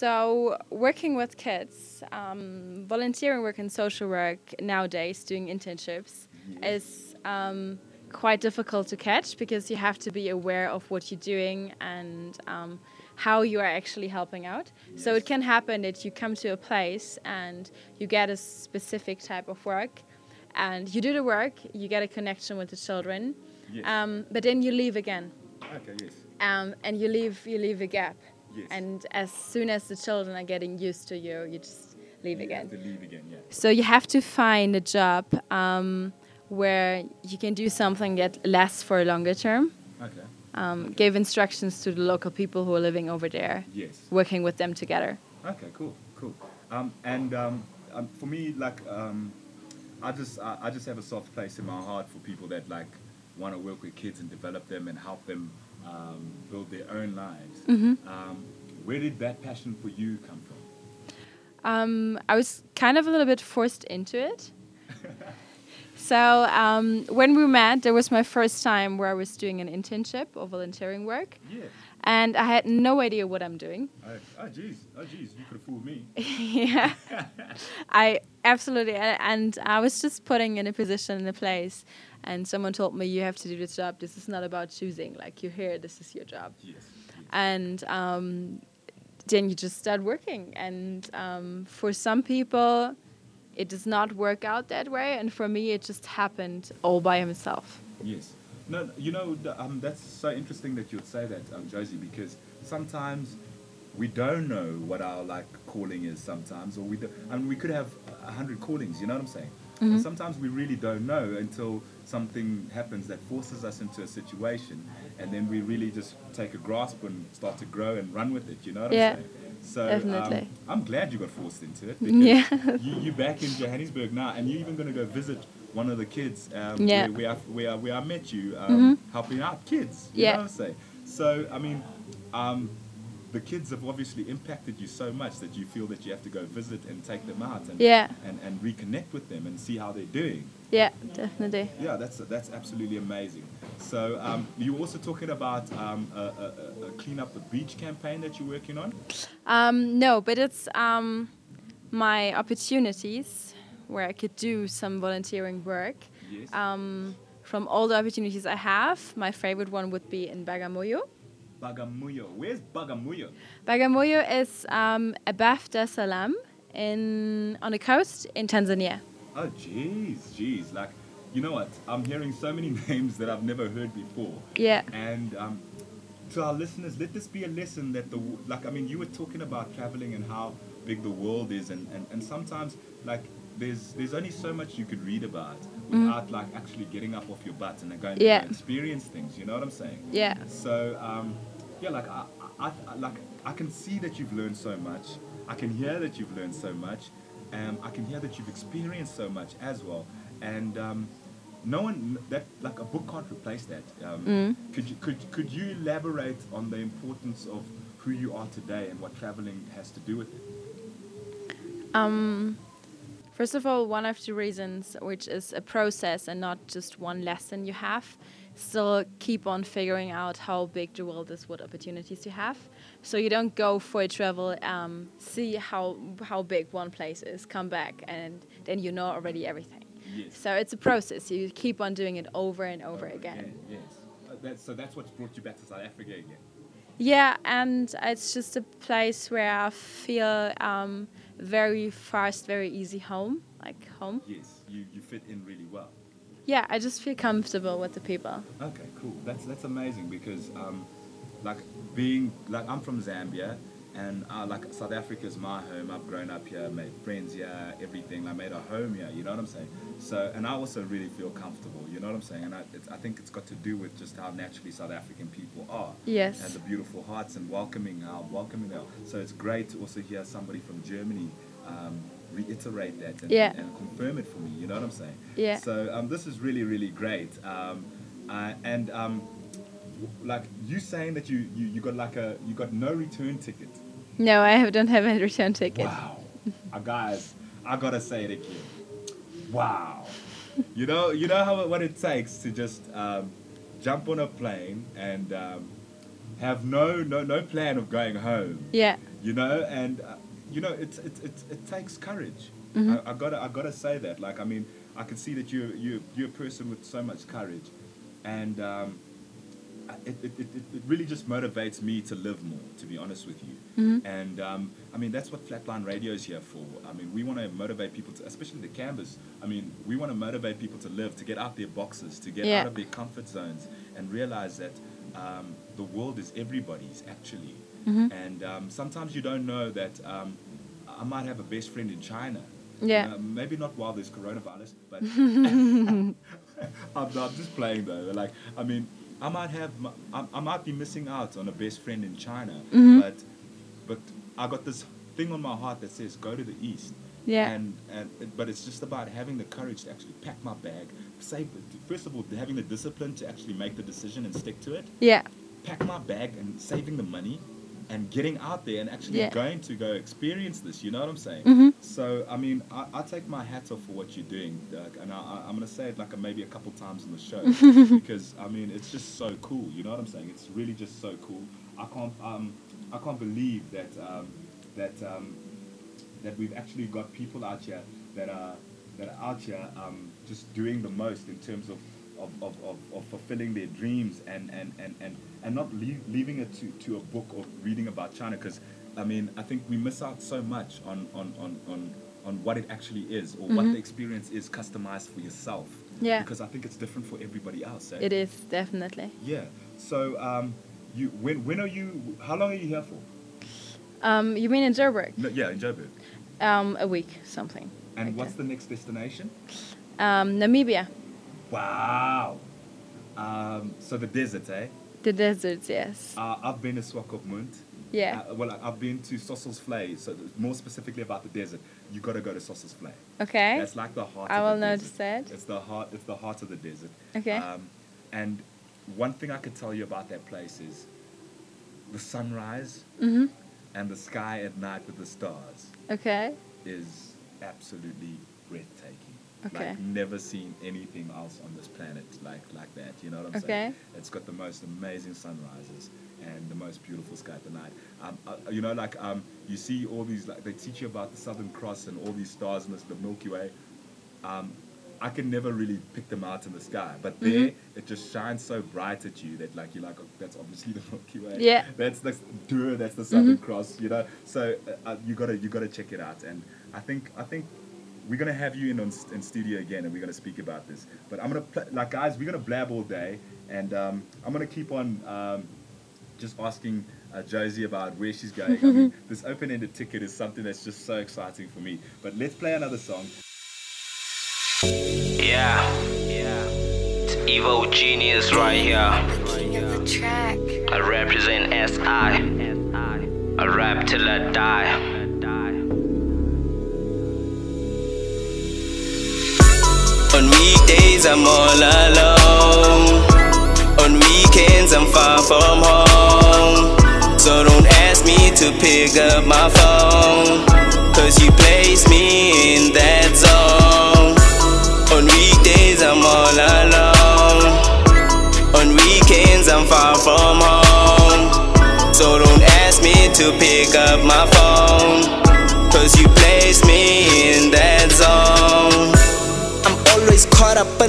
Speaker 3: so, working with kids, um, volunteering work and social work nowadays, doing internships, is um, quite difficult to catch because you have to be aware of what you're doing and um, how you are actually helping out. So, it can happen that you come to a place and you get a specific type of work and you do the work, you get a connection with the children,
Speaker 1: Yes.
Speaker 3: um, but then you leave again
Speaker 1: Okay, yes.
Speaker 3: um, and you leave you leave a gap.
Speaker 1: Yes.
Speaker 3: And as soon as the children are getting used to you, you just leave
Speaker 1: You
Speaker 3: again.
Speaker 1: leave again, yeah.
Speaker 3: So you have to find a job um, where you can do something that lasts for a longer term.
Speaker 1: Okay.
Speaker 3: Um, Give instructions to the local people who are living over there,
Speaker 1: Yes.
Speaker 3: working with them together.
Speaker 1: Okay, cool, cool. Um, and um, um, for me, like, um, I just I, I just have a soft place in my heart for people that like want to work with kids and develop them and help them um, build their own lives.
Speaker 3: Mhm.
Speaker 1: Um, where did that passion for you come from?
Speaker 3: Um, I was kind of a little bit forced into it. [LAUGHS] so um, when we met, there was my first time where I was doing an internship or volunteering work.
Speaker 1: Yeah.
Speaker 3: And I had no idea what I'm doing.
Speaker 1: Oh, oh, jeez, oh, jeez, you could have fooled me. [LAUGHS] [LAUGHS]
Speaker 3: yeah. I absolutely, and I was just putting in a position in a place, and someone told me, You have to do this job. This is not about choosing. Like, you're here, this is your job.
Speaker 1: Yes.
Speaker 3: And um, then you just start working. And um, for some people, it does not work out that way. And for me, it just happened all by himself.
Speaker 1: Yes. No, you know, um, that's so interesting that you'd say that, um, Josie, because sometimes we don't know what our like calling is sometimes, or we do, I mean, we could have a hundred callings. You know what I'm saying? And
Speaker 3: Mhm.
Speaker 1: sometimes we really don't know until something happens that forces us into a situation, and then we really just take a grasp and start to grow and run with it. You know what
Speaker 3: Yeah,
Speaker 1: I'm saying? So
Speaker 3: definitely.
Speaker 1: Um, I'm glad you got forced into it. [LAUGHS] Because
Speaker 3: Yeah.
Speaker 1: you, you're back in Johannesburg now, and you're even going to go visit one of the kids um,
Speaker 3: Yeah.
Speaker 1: where, where, I, where, I- where I met you, um,
Speaker 3: Mhm.
Speaker 1: helping out kids. You
Speaker 3: Yeah.
Speaker 1: know what I'm saying? So, I mean, um, the kids have obviously impacted you so much that you feel that you have to go visit and take them out and,
Speaker 3: Yeah.
Speaker 1: and, and reconnect with them and see how they're doing.
Speaker 3: Yeah, definitely.
Speaker 1: Yeah, that's that's absolutely amazing. So um, you were also talking about um, a, a, a- clean up the beach campaign that you're working on.
Speaker 3: Um, no, but it's um, my opportunities where I could do some volunteering work.
Speaker 1: Yes.
Speaker 3: Um, from all the opportunities I have, my favorite one would be in Bagamoyo.
Speaker 1: Bagamoyo. Where's Bagamoyo?
Speaker 3: Bagamoyo is um, above Dar es Salaam in on the coast in Tanzania.
Speaker 1: Oh, jeez, jeez. Like, you know what? I'm hearing so many [LAUGHS] names that I've never heard before.
Speaker 3: Yeah.
Speaker 1: And um, to our listeners, let this be a lesson that the like. I mean, you were talking about traveling and how big the world is, and, and, and sometimes like there's there's only so much you could read about without like actually getting up off your butt and going
Speaker 3: Mm. Yeah.
Speaker 1: to experience things. You know what I'm saying?
Speaker 3: Yeah.
Speaker 1: So um, yeah, like I, I, I like I can see that you've learned so much. I can hear that you've learned so much. Um, I can hear that you've experienced so much as well. And um, no one that like a book can't replace that. Um,
Speaker 3: Mm.
Speaker 1: Could you could could you elaborate on the importance of who you are today and what traveling has to do with it?
Speaker 3: Um, first of all, one of the reasons, which is a process and not just one lesson you have, still keep on figuring out how big the world is, what opportunities you have. So you don't go for a travel, um, see how how big one place is, come back, and then you know already everything.
Speaker 1: Yes.
Speaker 3: So it's a process. You keep on doing it over and over
Speaker 1: Okay,
Speaker 3: again.
Speaker 1: Yes. Uh, that's, so that's what's brought you back to South Africa again.
Speaker 3: Yeah, and it's just a place where I feel um, very fast, very easy home, like home.
Speaker 1: Yes. You, you fit in really well.
Speaker 3: Yeah, I just feel comfortable with the people.
Speaker 1: Okay, cool. That's that's amazing because um, like being like I'm from Zambia and uh, like South Africa is my home. I've grown up here, made friends here, everything. I made a home here. You know what I'm saying? So and I also really feel comfortable. You know what I'm saying? And I, it's, I think it's got to do with just how naturally South African people are.
Speaker 3: Yes.
Speaker 1: And the beautiful hearts and welcoming, how welcoming they are. So it's great to also hear somebody from Germany. Um, reiterate that and,
Speaker 3: Yeah.
Speaker 1: and confirm it for me you know what i'm saying
Speaker 3: Yeah.
Speaker 1: so um, this is really really great um, uh, and um, like you saying that you, you you got like a you got no return ticket
Speaker 3: No, I have, don't have a return ticket.
Speaker 1: wow uh, guys i gotta say it again wow you know you know how what it takes to just um, jump on a plane and um, have no no no plan of going home
Speaker 3: Yeah.
Speaker 1: you know and uh, you know it's it, it, it takes courage.
Speaker 3: Mhm.
Speaker 1: I, I gotta i gotta say that. Like i mean i can see that you're you're, you're a person with so much courage. And um, it, it, it, it really just motivates me to live more to be honest with you.
Speaker 3: Mhm.
Speaker 1: and um, i mean that's what flatline radio is here for. I mean we want to motivate people to especially the canvas. I mean we want to motivate people to live to get out their boxes to get
Speaker 3: Yeah.
Speaker 1: out of their comfort zones and realize that um, the world is everybody's actually
Speaker 3: Mhm.
Speaker 1: and um, sometimes you don't know that um, I might have a best friend in China.
Speaker 3: Yeah.
Speaker 1: Uh, maybe not while there's coronavirus, but [LAUGHS] [LAUGHS] I'm, I'm just playing though. Like, I mean, I might have, my, I, I might be missing out on a best friend in China,
Speaker 3: Mhm.
Speaker 1: but, but I got this thing on my heart that says go to the east.
Speaker 3: Yeah.
Speaker 1: And and but it's just about having the courage to actually pack my bag. Say first of all, having the discipline to actually make the decision and stick to it
Speaker 3: Yeah.
Speaker 1: pack my bag and saving the money and getting out there and actually
Speaker 3: Yeah.
Speaker 1: going to go experience this. You know what I'm saying?
Speaker 3: Mhm.
Speaker 1: So I mean, I, I take my hat off for what you're doing, Doug, and I, I, I'm gonna say it like a, maybe a couple times in the show [LAUGHS] because I mean it's just so cool. You know what I'm saying? It's really just so cool. I can't um I can't believe that um that um that we've actually got people out here that are that are out here um, just doing the most in terms of of, of, of, of fulfilling their dreams and and, and, and, and not leave, leaving it to, to a book or reading about China because I mean I think we miss out so much on on, on, on, on what it actually is or what
Speaker 3: Mhm.
Speaker 1: the experience is customized for yourself
Speaker 3: Yeah.
Speaker 1: because I think it's different for everybody else eh?
Speaker 3: It is definitely.
Speaker 1: yeah so um, you when when are you how long are you here for
Speaker 3: Um, you mean in Joburg?
Speaker 1: no, yeah in Joburg
Speaker 3: Um, a week, something.
Speaker 1: and
Speaker 3: like
Speaker 1: what's the next destination.
Speaker 3: Um, Namibia,
Speaker 1: Wow. Um, so the desert, eh?
Speaker 3: the deserts. Yes.
Speaker 1: Uh, I've been to Swakopmund.
Speaker 3: Yeah.
Speaker 1: Uh, well, I've been to Sossusvlei. So more specifically about the desert, you got to go to Sossusvlei.
Speaker 3: Okay.
Speaker 1: That's like the heart.
Speaker 3: I
Speaker 1: of
Speaker 3: will
Speaker 1: the
Speaker 3: notice
Speaker 1: desert.
Speaker 3: that.
Speaker 1: It's the heart. It's the heart of the desert.
Speaker 3: Okay.
Speaker 1: Um, and one thing I could tell you about that place is the sunrise
Speaker 3: Mhm.
Speaker 1: and the sky at night with the stars
Speaker 3: Okay.
Speaker 1: is absolutely.
Speaker 3: Okay.
Speaker 1: Like never seen anything else on this planet like like that. You know what I'm
Speaker 3: Okay.
Speaker 1: saying? It's got the most amazing sunrises and the most beautiful sky at the night. Um, uh, you know, like um, you see all these like they teach you about the Southern Cross and all these stars in the Milky Way. Um, I can never really pick them out in the sky, but
Speaker 3: Mhm.
Speaker 1: there it just shines so bright at you that like you're like, oh, that's obviously [LAUGHS] the Milky Way.
Speaker 3: Yeah.
Speaker 1: That's that's duh, that's the Southern
Speaker 3: Mhm.
Speaker 1: Cross. You know, so uh, uh, you gotta you gotta check it out. And I think I think we're gonna have you in on in studio again, and we're gonna speak about this. But I'm gonna pl- like guys, we're gonna blab all day, and um, I'm gonna keep on um, just asking uh, Josie about where she's going. I mean, [LAUGHS] this open-ended ticket is something that's just so exciting for me. But let's play another song.
Speaker 8: Yeah. Yeah. It's Evo Genius right here. I represent SI. I rap till I die. On weekdays I'm all alone. On weekends I'm far from home. So don't ask me to pick up my phone.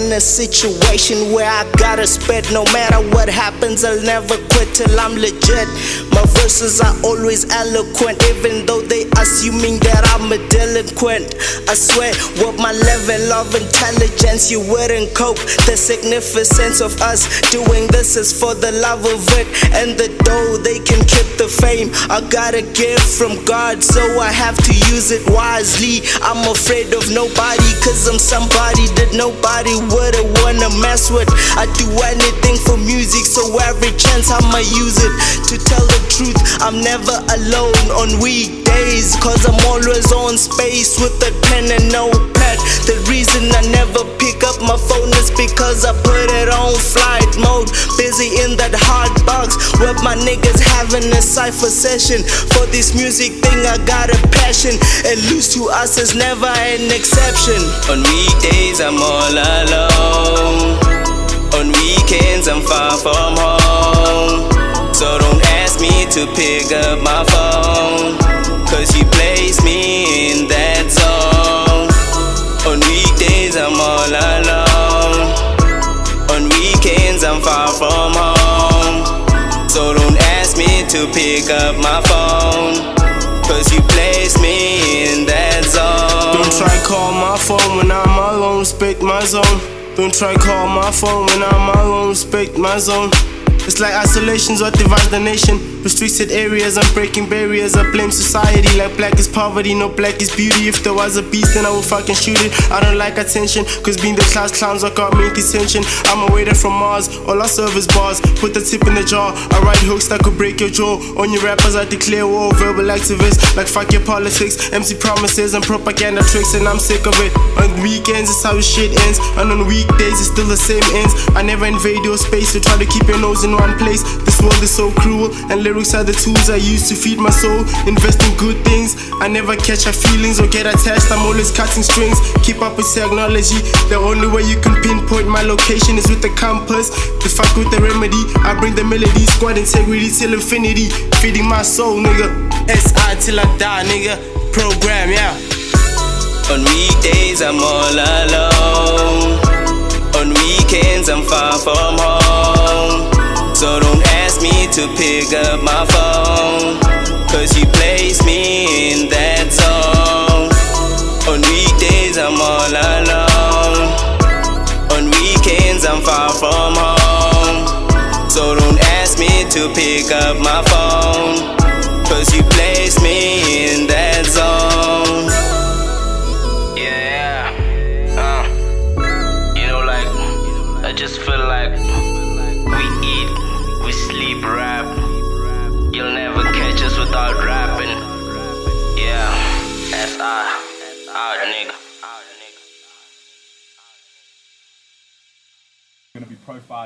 Speaker 8: In a situation where I gotta spit. No matter what happens, I'll never quit till I'm legit. My verses are always eloquent, even though they assuming that I'm a delinquent. I swear, with my level of intelligence, you wouldn't cope. The significance of us doing this is for the love of it and the dough. They can keep the fame. I got a gift from God, so I have to use it wisely. I'm afraid of nobody, cause I'm somebody that nobody would've wanna mess with. I do anything for music, so every chance I'ma use it. To tell the truth, I'm never alone on cause I'm always on space with a pen and notepad. The reason I never pick up my phone is because I put it on flight mode. Busy in that hard box with my niggas having a cipher session. For this music thing, I got a passion. And lose to us is never an exception. On weekdays, I'm all alone. On weekends, I'm far from home. So don't ask me to pick up my phone. To pick up my phone. Cause you place me in that zone.
Speaker 9: Don't try call my phone when I'm alone, respect my zone. Don't try call my phone when I'm alone, respect my zone. It's like isolation's what divides the nation. Restricted areas, I'm breaking barriers. I blame society like black is poverty, no black is beauty. If there was a beast, then I would fucking shoot it. I don't like attention, cause being the class clowns, I got me detention. I'm a waiter from Mars, all I serve is bars. Put the tip in the jar, I write hooks that could break your jaw. On your rappers, I declare war, verbal activist. Like fuck your politics, empty promises and propaganda tricks, and I'm sick of it. On weekends, it's how shit ends, and on weekdays, it's still the same ends. I never invade your space to try to keep your nose in one place. This world is so cruel, and lyrics are the tools I use to feed my soul. Invest in good things. I never catch our feelings or get attached. I'm always cutting strings. Keep up with technology. The only way you can pinpoint my location is with the compass. To fuck with the remedy, I bring the melody. Squad integrity till infinity. Feeding my soul, nigga. SI till I die, nigga. Program, yeah.
Speaker 8: On weekdays, I'm all alone. On weekends, I'm far from home. To pick up my phone. Cause you place me in that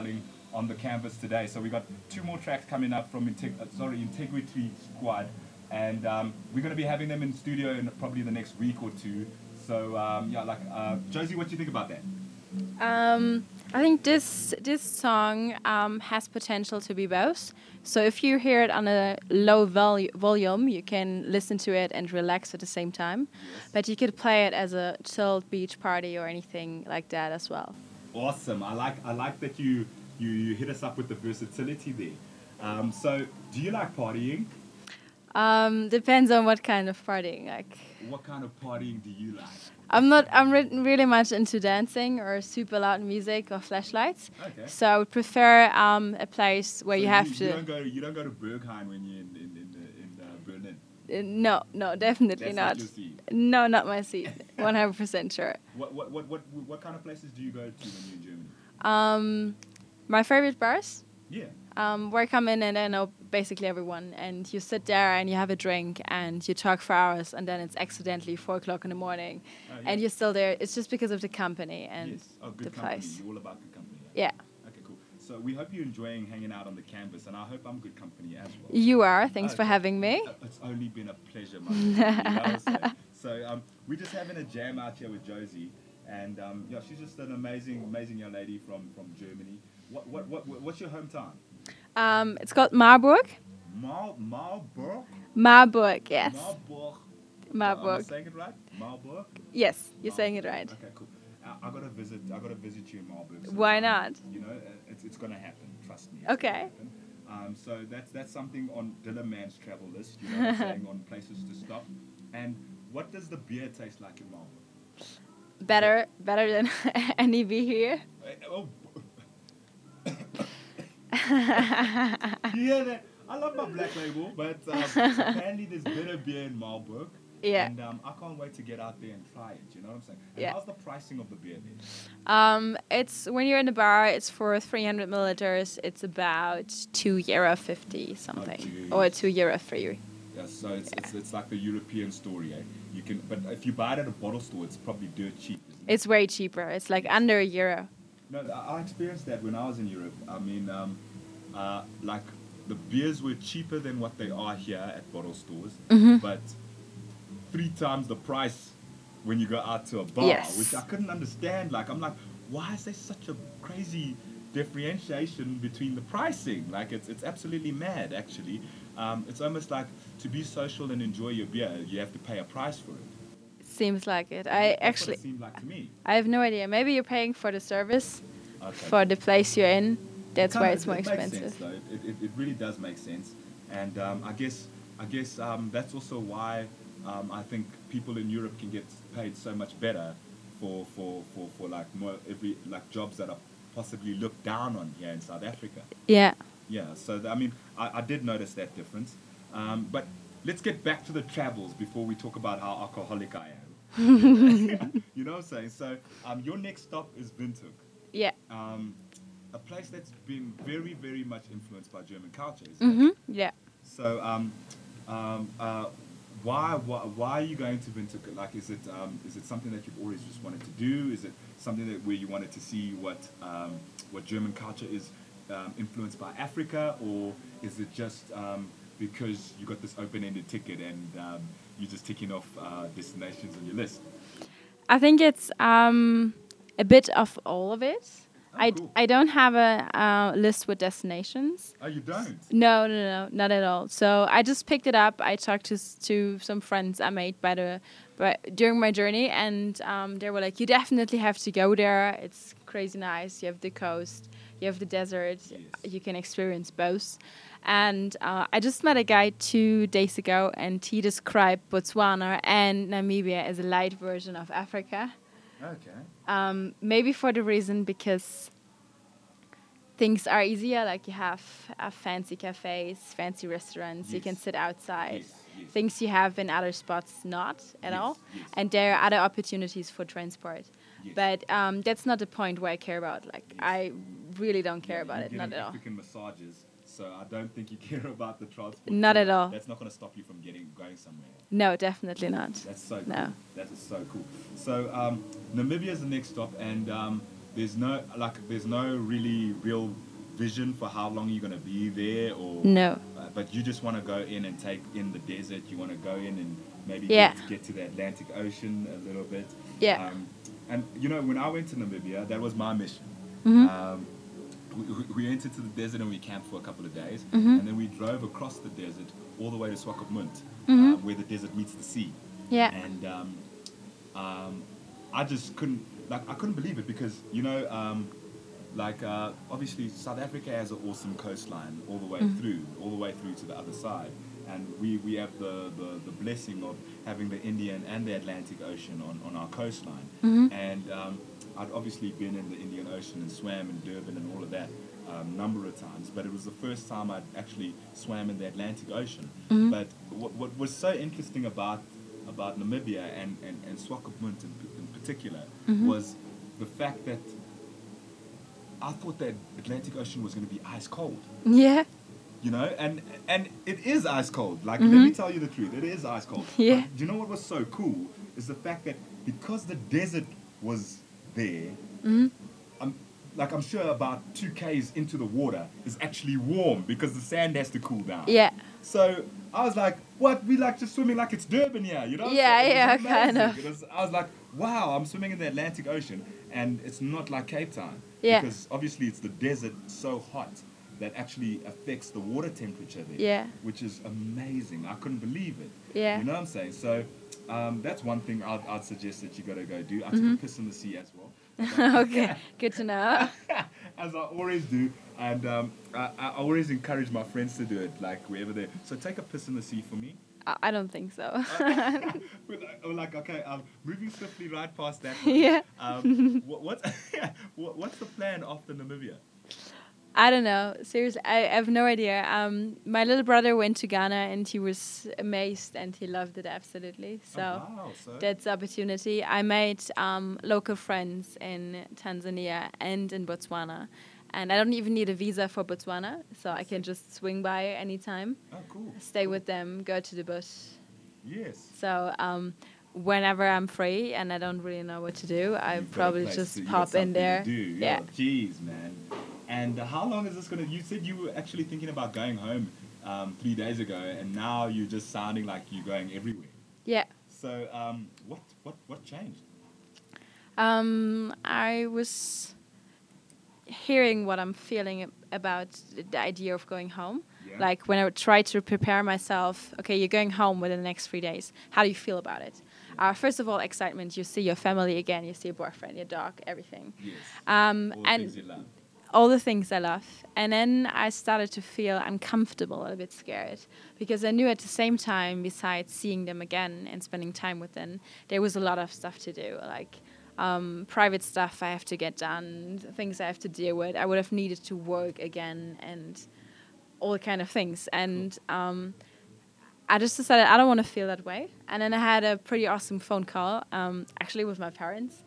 Speaker 1: profiling on the campus today. So we got two more tracks coming up from Integ- uh, sorry Integrity Squad, and um, we're going to be having them in studio in probably the next week or two. So um, yeah, like uh, Josie, what do you think about that?
Speaker 3: Um, I think this this song um, has potential to be both. So if you hear it on a low volu- volume, you can listen to it and relax at the same time. But you could play it as a chilled beach party or anything like that as well.
Speaker 1: Awesome. I like I like that you you, you hit us up with the versatility there. Um, so do you like partying?
Speaker 3: Um, depends on what kind of partying. Like
Speaker 1: What kind of partying do you like?
Speaker 3: I'm not I'm re- really much into dancing or super loud music or flashlights.
Speaker 1: Okay.
Speaker 3: So I would prefer um, a place where
Speaker 1: So
Speaker 3: you have
Speaker 1: You
Speaker 3: to.
Speaker 1: don't go you don't go to Berghain when you're in in, in, uh, in uh, Berlin.
Speaker 3: Uh, no, no, definitely not.
Speaker 1: not.
Speaker 3: No, not my seat. [LAUGHS] 100% sure.
Speaker 1: What, what what what what kind of places do you go to when you're in Germany?
Speaker 3: Um, my favorite bars.
Speaker 1: Yeah.
Speaker 3: Um, where I come in and I know basically everyone, and you sit there and you have a drink and you talk for hours, and then it's accidentally four o'clock in the morning,
Speaker 1: Oh, yeah.
Speaker 3: and you're still there. It's just because of the company and
Speaker 1: yes. Oh, good
Speaker 3: the
Speaker 1: company.
Speaker 3: place.
Speaker 1: You're all about good company.
Speaker 3: Yeah,
Speaker 1: cool. So we hope you're enjoying hanging out on the canvas, and I hope I'm good company as well.
Speaker 3: you are. Thanks for having me.
Speaker 1: Uh, It's only been a pleasure, my lady, you know, [LAUGHS] so so um, we're just having a jam out here with Josie, and um, yeah, she's just an amazing, amazing young lady from, from Germany. What, what, what, what's your hometown?
Speaker 3: Um, it's called Marburg.
Speaker 1: Mal Marburg.
Speaker 3: Marburg, yes.
Speaker 1: Marburg. Marburg. Am
Speaker 3: Marburg.
Speaker 1: saying it right? Marburg.
Speaker 3: Yes, you're saying it right.
Speaker 1: Okay, cool. I, I gotta visit. I gotta visit you in Marburg. sometime.
Speaker 3: Why not?
Speaker 1: You know, uh, it's, it's gonna happen. Trust me.
Speaker 3: Okay.
Speaker 1: Um, so that's that's something on Dylan Man's travel list. You know, [LAUGHS] saying on places to stop. And what does the beer taste like in Marburg?
Speaker 3: Better, better than [LAUGHS] any beer here.
Speaker 1: Uh, Oh. [LAUGHS] you hear that? I love my black label, but um, apparently there's better beer in Marburg.
Speaker 3: Yeah.
Speaker 1: And um, I can't wait to get out there and try it. You know what I'm saying? And
Speaker 3: Yeah.
Speaker 1: How's the pricing of the beer then?
Speaker 3: Um, it's when you're in the bar, it's for 300 milliliters. It's about two euro fifty something, or two euro three.
Speaker 1: Yeah, so it's, it's, it's like the European story, eh? You can, but if you buy it at a bottle store, it's probably dirt cheap. Isn't it?
Speaker 3: It's way cheaper. It's like under a euro.
Speaker 1: No, I experienced that when I was in Europe. I mean, um, uh, like the beers were cheaper than what they are here at bottle stores,
Speaker 3: Mhm.
Speaker 1: but three times the price when you go out to a bar,
Speaker 3: Yes.
Speaker 1: which I couldn't understand. Like, I'm like, why is there such a crazy differentiation between the pricing? Like, it's it's absolutely mad. Actually, um, it's almost like to be social and enjoy your beer, you have to pay a price for it.
Speaker 3: Seems like it. I
Speaker 1: That's what
Speaker 3: actually,
Speaker 1: it like to me.
Speaker 3: I have no idea. Maybe you're paying for the service,
Speaker 1: Okay.
Speaker 3: for the place you're in. That's why it's
Speaker 1: it-
Speaker 3: more
Speaker 1: it
Speaker 3: expensive.
Speaker 1: Sense. It, it, it really does make sense, and um, I guess I guess um, that's also why um, I think people in Europe can get paid so much better for for, for, for like more every like jobs that are possibly looked down on here in South Africa.
Speaker 3: Yeah.
Speaker 1: Yeah. So th- I mean, I, I did notice that difference, um, but let's get back to the travels before we talk about how alcoholic I am. [LAUGHS] you know what I'm saying? So um, your next stop is Windhoek
Speaker 3: Yeah.
Speaker 1: um, a place that's been very, very much influenced by German culture. Isn't
Speaker 3: Mhm.
Speaker 1: it?
Speaker 3: Yeah.
Speaker 1: So, um, um, uh, why, why, why are you going to Windhoek? Like, is it, um, is it something that you've always just wanted to do? Is it something that where you wanted to see what, um, what German culture is um, influenced by Africa, or is it just um, because you got this open-ended ticket and um, you're just ticking off uh, destinations on your list?
Speaker 3: I think it's um, a bit of all of it.
Speaker 1: Oh,
Speaker 3: I, d- I don't have a uh, list with destinations.
Speaker 1: Oh, you don't?
Speaker 3: No, no, no, not at all. So I just picked it up. I talked to to some friends I made by the by, during my journey, and um, they were like, "You definitely have to go there. It's crazy nice. You have the coast, you have the desert. You can experience both." And uh, I just met a guy two days ago, and he described Botswana and Namibia as a light version of Africa.
Speaker 1: Okay.
Speaker 3: Um, maybe for the reason because things are easier, like you have uh, fancy cafes, fancy restaurants, you can sit outside. Things you have in other spots not at all, and there are other opportunities for transport. But um, that's not the point where I care about. Like I really don't care about
Speaker 1: You're
Speaker 3: it, not at all.
Speaker 1: African massages, so I don't think you [LAUGHS] care about the transport.
Speaker 3: Not at all.
Speaker 1: That's not going to stop you from getting going somewhere.
Speaker 3: No, definitely not.
Speaker 1: That's so
Speaker 3: No.
Speaker 1: cool. That is so cool. So um, Namibia is the next stop, and um, there's no like there's no really real vision for how long you're going to be there, or
Speaker 3: No.
Speaker 1: Uh, but you just want to go in and take in the desert. You want to go in and maybe
Speaker 3: Yeah.
Speaker 1: get, get to the Atlantic Ocean a little bit.
Speaker 3: Yeah.
Speaker 1: Um, and you know, when I went to Namibia, that was my mission.
Speaker 3: Mhm.
Speaker 1: Um, we, we- we entered to the desert and we camped for a couple of days,
Speaker 3: Mhm.
Speaker 1: and then we drove across the desert all the way to Swakopmund,
Speaker 3: Mhm.
Speaker 1: uh, where the desert meets the sea.
Speaker 3: Yeah.
Speaker 1: And um, um, I just couldn't, like, I couldn't believe it because you know, um, like, uh, obviously South Africa has an awesome coastline all the way
Speaker 3: Mhm.
Speaker 1: through, all the way through to the other side, and we, we have the, the, the blessing of having the Indian and the Atlantic Ocean on, on our coastline,
Speaker 3: Mhm.
Speaker 1: and um, I'd obviously been in the Indian Ocean and swam in Durban and all of that um, number of times, but it was the first time I'd actually swam in the Atlantic Ocean.
Speaker 3: Mhm.
Speaker 1: But what, what was so interesting about about Namibia and, and, and Swakopmund in, in particular
Speaker 3: Mhm.
Speaker 1: was the fact that I thought that Atlantic Ocean was going to be ice cold
Speaker 3: Yeah.
Speaker 1: you know and and it is ice cold like let me
Speaker 3: Mhm.
Speaker 1: tell you the truth it is ice cold
Speaker 3: Yeah.
Speaker 1: but do you know what was so cool is the fact that because the desert was there
Speaker 3: Mhm.
Speaker 1: I'm, like i'm sure about two k's into the water is actually warm because the sand has to cool down
Speaker 3: Yeah.
Speaker 1: so i was like what we like just swimming like it's durban here you know
Speaker 3: Yeah,
Speaker 1: So
Speaker 3: yeah,
Speaker 1: amazing.
Speaker 3: kind of.
Speaker 1: Was- i was like wow i'm swimming in the atlantic ocean and it's not like cape town
Speaker 3: Yeah.
Speaker 1: because obviously it's the desert so hot that actually affects the water temperature there.
Speaker 3: Yeah.
Speaker 1: Which is amazing. I couldn't believe it.
Speaker 3: Yeah.
Speaker 1: You know what I'm saying? So um, that's one thing I'd, I'd suggest that you got to go do. I took a
Speaker 3: Mhm.
Speaker 1: piss in the sea as well. [LAUGHS]
Speaker 3: okay, good to know. [LAUGHS]
Speaker 1: as I always do, and um, I, I always encourage my friends to do it, like wherever they. So take a piss in the sea for me.
Speaker 3: I I don't think so.
Speaker 1: With, [LAUGHS] uh, like, okay, um, moving swiftly right past that. One.
Speaker 3: Yeah.
Speaker 1: Um, what, what's what, what's the plan after Namibia?
Speaker 3: I don't know. Seriously, I, I have no idea. Um, my little brother went to Ghana and he was amazed and he loved it absolutely. So,
Speaker 1: Oh, wow, so-
Speaker 3: that's opportunity. I made um, local friends in Tanzania and in Botswana, and I don't even need a visa for Botswana, so I can just swing by anytime.
Speaker 1: Oh, cool.
Speaker 3: Stay with them, go to the bush.
Speaker 1: Yes.
Speaker 3: So. Um, Whenever I'm free and I don't really know what to do, I
Speaker 1: You've got a
Speaker 3: probably just
Speaker 1: to- you got
Speaker 3: pop in there.
Speaker 1: do.
Speaker 3: Yeah.
Speaker 1: Jeez, man. And how long is this gonna? You said you were actually thinking about going home um, three days ago, and now you're just sounding like you're going everywhere.
Speaker 3: Yeah.
Speaker 1: So, um, what what what changed?
Speaker 3: Um, I was hearing what I'm feeling about the- idea of going home.
Speaker 1: Yeah.
Speaker 3: Like when I would try to prepare myself, okay, you're going home within the next three days. How do you feel about it? Uh, first of all, excitement. You see your family again. You see your boyfriend, your dog, everything.
Speaker 1: Yes.
Speaker 3: Um, and
Speaker 1: things you love.
Speaker 3: All the things I love. And then I started to feel uncomfortable, a bit scared, because I knew at the same time, besides seeing them again and spending time with them, there was a lot of stuff to do, like um, private stuff I have to get done, things I have to deal with. I would have needed to work again and all kind of things. And um, I just decided I don't want to feel that way. And then I had a pretty awesome phone call, um, actually with my parents.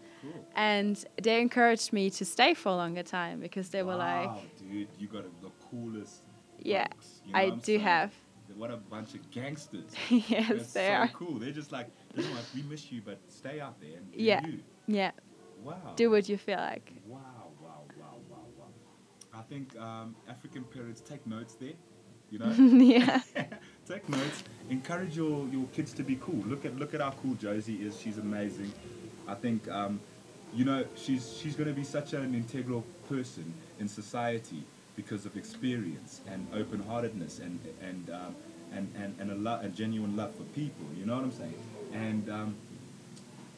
Speaker 3: And they encouraged me to stay for a longer time because they were like,
Speaker 1: dude, you got the coolest.
Speaker 3: Yeah,
Speaker 1: you know
Speaker 3: I do
Speaker 1: saying?
Speaker 3: have.
Speaker 1: What a bunch of gangsters. [LAUGHS]
Speaker 3: Yes,
Speaker 1: That's
Speaker 3: they
Speaker 1: so
Speaker 3: are.
Speaker 1: cool. They're just like, you know what, we miss you, but stay out there and do
Speaker 3: Yeah,
Speaker 1: you.
Speaker 3: yeah.
Speaker 1: Wow.
Speaker 3: Do what you feel like.
Speaker 1: Wow, wow, wow, wow, wow. I think um, African parents take notes there. You know. [LAUGHS]
Speaker 3: Yeah. [LAUGHS]
Speaker 1: take notes. Encourage your, your kids to be cool. Look at look at how cool Josie is. She's amazing. I think um, you know she's she's going to be such an integral person in society because of experience and open-heartedness and and um, and and, and a, lo- a genuine love for people. You know what I'm saying? And um,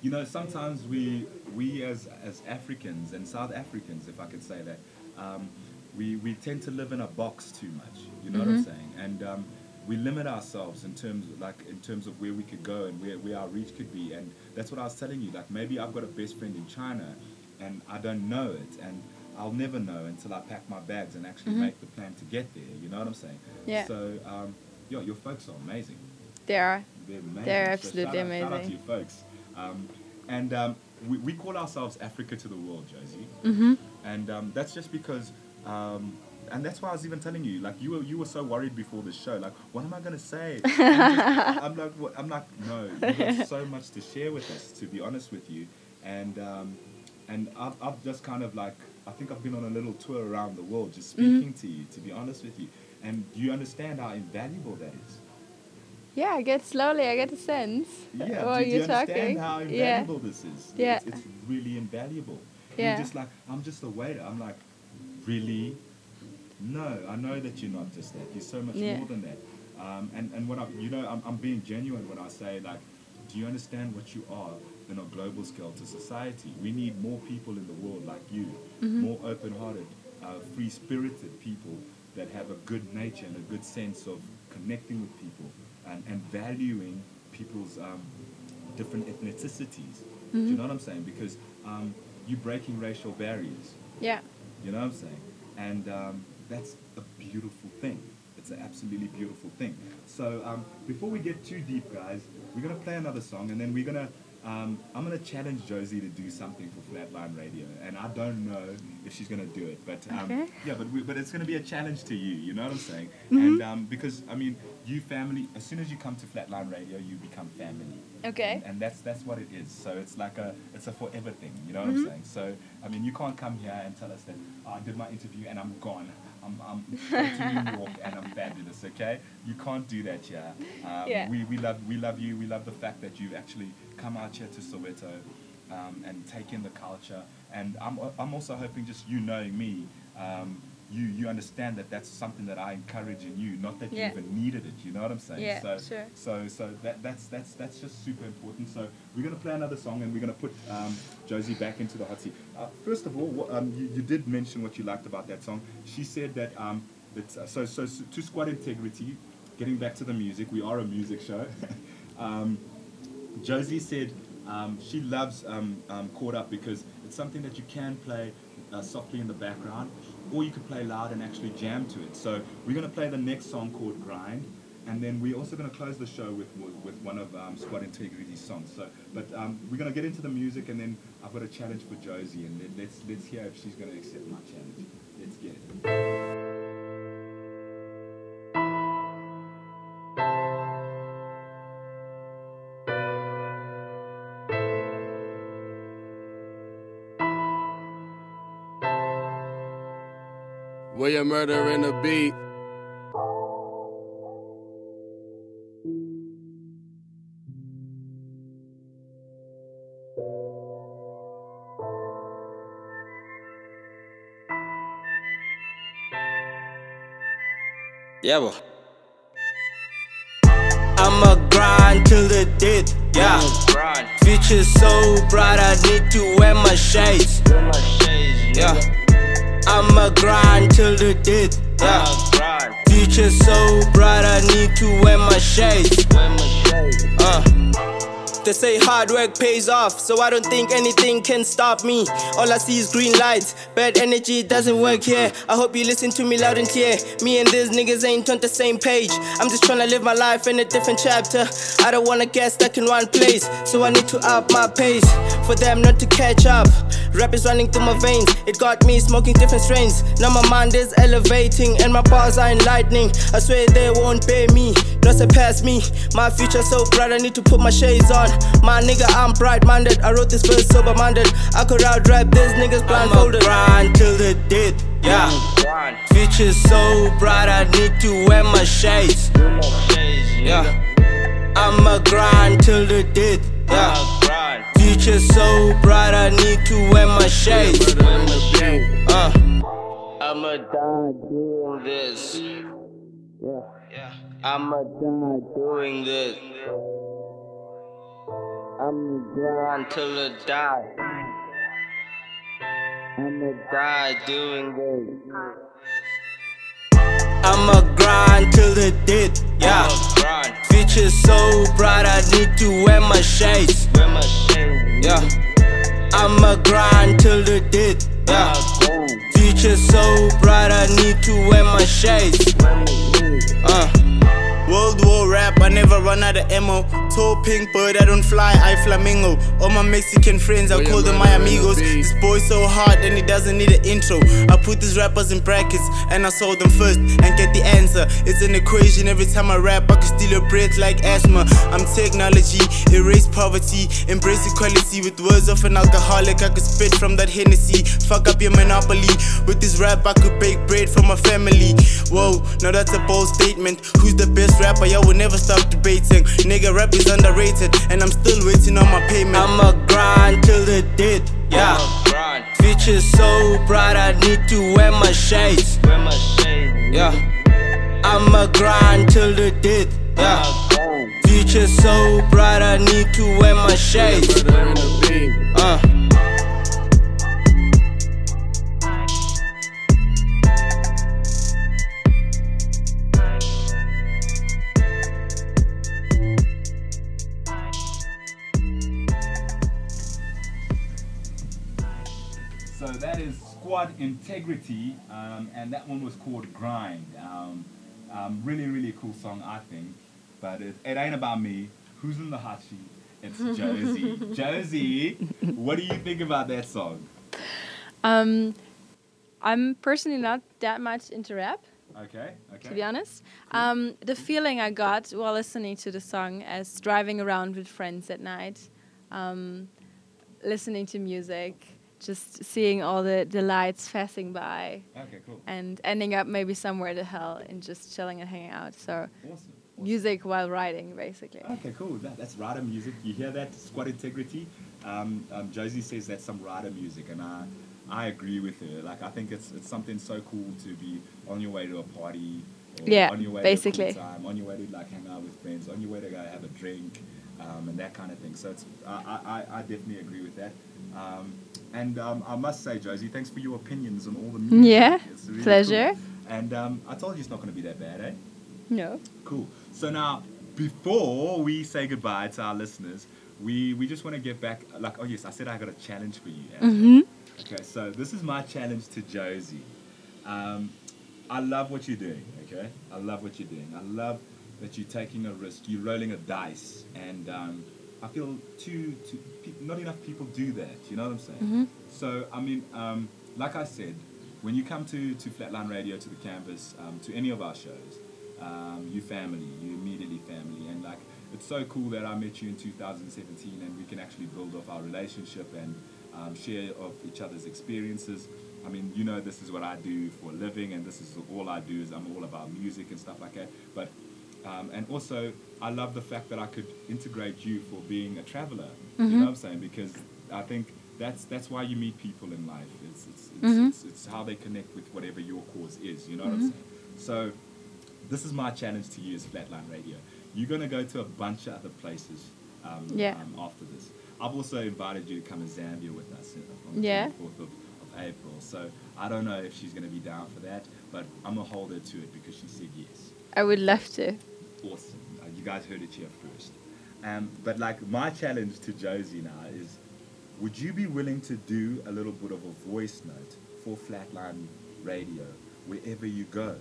Speaker 1: you know, sometimes we we as as Africans and South Africans, if I could say that, um, we we tend to live in a box too much. You know what I'm
Speaker 10: Mhm.
Speaker 1: saying? And um, we limit ourselves in terms of, like in terms of where we could go and where, where our reach could be. And that's what I was telling you. Like maybe I've got a best friend in China, and I don't know it, and I'll never know until I pack my bags and actually
Speaker 3: Mhm.
Speaker 1: make the plan to get there. You know what I'm saying?
Speaker 3: Yeah.
Speaker 1: So, um, yeah, your folks are amazing.
Speaker 3: They are.
Speaker 1: They're amazing.
Speaker 3: They're
Speaker 1: So
Speaker 3: absolutely
Speaker 1: shout out, Shout out to
Speaker 3: amazing.
Speaker 1: you folks. Um, and um, we, we call ourselves Africa to the world, Josie.
Speaker 3: mm-hmm.
Speaker 1: And um, that's just because, um, and that's why I was even telling you, like you were you were so worried before the show, like what am I gonna say? [LAUGHS] I'm, just- I'm like, what, I'm like, no, you have [LAUGHS] so much to share with us, to be honest with you. And um, and I've, I've just kind of like, I think I've been on a little tour around the world, just
Speaker 3: Mhm.
Speaker 1: speaking to you, to be honest with you. And do you understand how invaluable that is?
Speaker 3: Yeah, I get slowly. I get a sense.
Speaker 1: Yeah,
Speaker 3: while
Speaker 1: do, do you
Speaker 3: you're
Speaker 1: understand
Speaker 3: talking.
Speaker 1: how
Speaker 3: yeah.
Speaker 1: invaluable this is?
Speaker 3: Yeah.
Speaker 1: It's, it's really invaluable.
Speaker 3: Yeah.
Speaker 1: You're just like, I'm just a waiter. I'm like, really? No, I know that you're not just that. You're so much
Speaker 3: Yeah.
Speaker 1: more than that. Um, and, and what I, you know, I'm, I'm being genuine when I say, like, do you understand what you are in a global scale to society? We need more people in the world like you,
Speaker 10: Mhm.
Speaker 1: more open-hearted, uh, free-spirited people that have a good nature and a good sense of connecting with people and, and valuing people's um, different ethnicities. Do you
Speaker 3: Mhm.
Speaker 1: know what I'm saying? Because um, you're breaking racial barriers.
Speaker 3: Yeah.
Speaker 1: You know what I'm saying? And um, that's a beautiful thing. It's an absolutely beautiful thing. So um, before we get too deep, guys, we're gonna play another song, and then we're gonna. Um, I'm gonna challenge Josie to do something for Flatline Radio, and I don't know if she's gonna do it, but um,
Speaker 3: Okay.
Speaker 1: yeah, but we, but it's gonna be a challenge to you. You know what I'm saying?
Speaker 3: Mhm.
Speaker 1: And um, because I mean, you family. As soon as you come to Flatline Radio, you become family.
Speaker 3: Okay.
Speaker 1: And, and that's that's what it is. So it's like a it's a forever thing. You know what
Speaker 3: Mhm.
Speaker 1: I'm saying? So I mean, you can't come here and tell us that oh, I did my interview and I'm gone. I'm I'm to New York and I'm fabulous. Okay, you can't do that here. Um,
Speaker 3: Yeah.
Speaker 1: We we love we love you. We love the fact that you've actually come out here to Soweto um, and take in the culture. And I'm I'm also hoping just you knowing me. Um, you you understand that that's something that I encourage in you, not that
Speaker 3: Yeah.
Speaker 1: you even needed it. You know what I'm saying?
Speaker 3: Yeah,
Speaker 1: so,
Speaker 3: sure.
Speaker 1: So so that that's that's that's just super important. So we're gonna play another song and we're gonna put um, Josie back into the hot seat. Uh, first of all, um, you, you did mention what you liked about that song. She said that um, it's, uh, so so so to squad integrity. Getting back to the music, we are a music show. [LAUGHS] um, Josie said um, she loves um, um, Caught Up because it's something that you can play uh, softly in the background, or you could play loud and actually jam to it. So we're going to play the next song called Grind, and then we're also going to close the show with, with, one of um, Squad Integrity's songs. So, but um, we're going to get into the music, and then I've got a challenge for Josie, and let, let's let's hear if she's going to accept my challenge. Let's get it.
Speaker 9: Where you murdering a beat.
Speaker 10: Yeah, boy. I'ma grind till the death, yeah. Future so bright, I need to wear my shades. Yeah. I'ma grind till the death, yeah. Future so bright, I need to wear my shades. They say hard work pays off, so I don't think anything can stop me. All I see is green lights, bad energy doesn't work here. I hope you listen to me loud and clear. Me and these niggas ain't on the same page. I'm just tryna live my life in a different chapter. I don't wanna get stuck in one place, so I need to up my pace for them not to catch up. Rap is running through my veins, it got me smoking different strains. Now my mind is elevating and my bars are enlightening. I swear they won't pay me, not surpass me. My future so bright, I need to put my shades on. My nigga, I'm bright minded. I wrote this verse sober minded. I could out rap these niggas blindfolded. grind till the death, yeah. Future so bright, I need to wear my shades. Yeah. I'ma grind till the death, yeah. Future so bright, I need to wear my shades. Uh. I'ma die doing this. Yeah. I'ma die doing this. I'ma grind till I die. I'ma die doing this. I'ma grind till the death, yeah. Future so bright, I need to wear my shades. Yeah. I'ma grind till the death, yeah. Future so bright, I need to wear my shades. Uh.
Speaker 9: World War rap, I never run out of ammo. Tall pink bird, I don't fly, I flamingo. All my Mexican friends, I call them my amigos. This boy so hard and he doesn't need an intro. I put these rappers in brackets and I solve them first and get the answer. It's an equation every time I rap, I can steal your breath like asthma. I'm technology, erase poverty, embrace equality. With words of an alcoholic, I could spit from that Hennessy. Fuck up your monopoly. With this rap, I could bake bread for my family. Whoa, now that's a bold statement. Who's the best rapper? Yo, will never stop debating. Nigga, rap is underrated, and I'm still waiting on my payment.
Speaker 10: I'ma grind till the death, yeah. Future so bright, I need to wear my shades. Yeah. I'ma grind till the death, yeah. Future so bright, I need to wear my shades. Uh.
Speaker 1: That is Squad Integrity, um, and that one was called Grind. Um, um, really, really cool song, I think. But it, it ain't about me. Who's in the hot seat? It's [LAUGHS] Josie. Josie, what do you think about that song?
Speaker 3: Um, I'm personally not that much into rap,
Speaker 1: Okay, okay.
Speaker 3: to be honest. Um, the feeling I got while listening to the song as driving around with friends at night, um, listening to music, just seeing all the, the lights passing by,
Speaker 1: Okay, cool.
Speaker 3: and ending up maybe somewhere to hell and just chilling and hanging out. So,
Speaker 1: Awesome.
Speaker 3: music while riding, basically.
Speaker 1: Okay, cool. That, that's rider music. You hear that? Squad integrity. Um, um, Josie says that's some rider music, and I, I agree with her. Like I think it's it's something so cool to be on your way to a party. Or
Speaker 3: Yeah,
Speaker 1: on your way
Speaker 3: basically.
Speaker 1: To a cool time, on your way to like hang out with friends, on your way to go have a drink, um, and that kind of thing. So it's I, I, I- I definitely agree with that. Um, and um, I must say, Josie, thanks for your opinions on all the music.
Speaker 3: Yeah,
Speaker 1: really
Speaker 3: pleasure.
Speaker 1: cool. And um, I told you it's not going to be that bad, eh?
Speaker 3: No.
Speaker 1: Cool. So now, before we say goodbye to our listeners, we, we just want to get back. Like, oh yes, I said I got a challenge for you. Angela.
Speaker 3: Mhm.
Speaker 1: Okay, so this is my challenge to Josie. Um, I love what you're doing. Okay, I love what you're doing. I love that you're taking a risk. You're rolling a dice, and um, I feel too, too pe- not enough people do that. You know what I'm saying?
Speaker 3: Mhm.
Speaker 1: So I mean, um, like I said, when you come to, to Flatline Radio, to the campus, um, to any of our shows, um, you family, you immediately family, and like it's so cool that I met you in 2017, and we can actually build off our relationship and um, share of each other's experiences. I mean, you know, this is what I do for a living, and this is all I do is I'm all about music and stuff like that. But um, and also, I love the fact that I could integrate you for being a traveler. You
Speaker 3: Mhm.
Speaker 1: know what I'm saying? Because I think that's that's why you meet people in life. It's it's it's,
Speaker 3: Mhm.
Speaker 1: it's, it's how they connect with whatever your cause is. You know what I'm
Speaker 3: Mhm.
Speaker 1: saying? So, this is my challenge to you as Flatline Radio. You're gonna go to a bunch of other places um,
Speaker 3: Yeah.
Speaker 1: um, after this. I've also invited you to come to Zambia with us on the
Speaker 3: Yeah.
Speaker 1: 24th of, of April. So I don't know if she's gonna be down for that, but I'm gonna hold her to it because she said yes
Speaker 3: I would love to.
Speaker 1: Awesome. Uh, you guys heard it here first. Um, but like my challenge to Josie now is, would you be willing to do a little bit of a voice note for Flatline Radio wherever you go?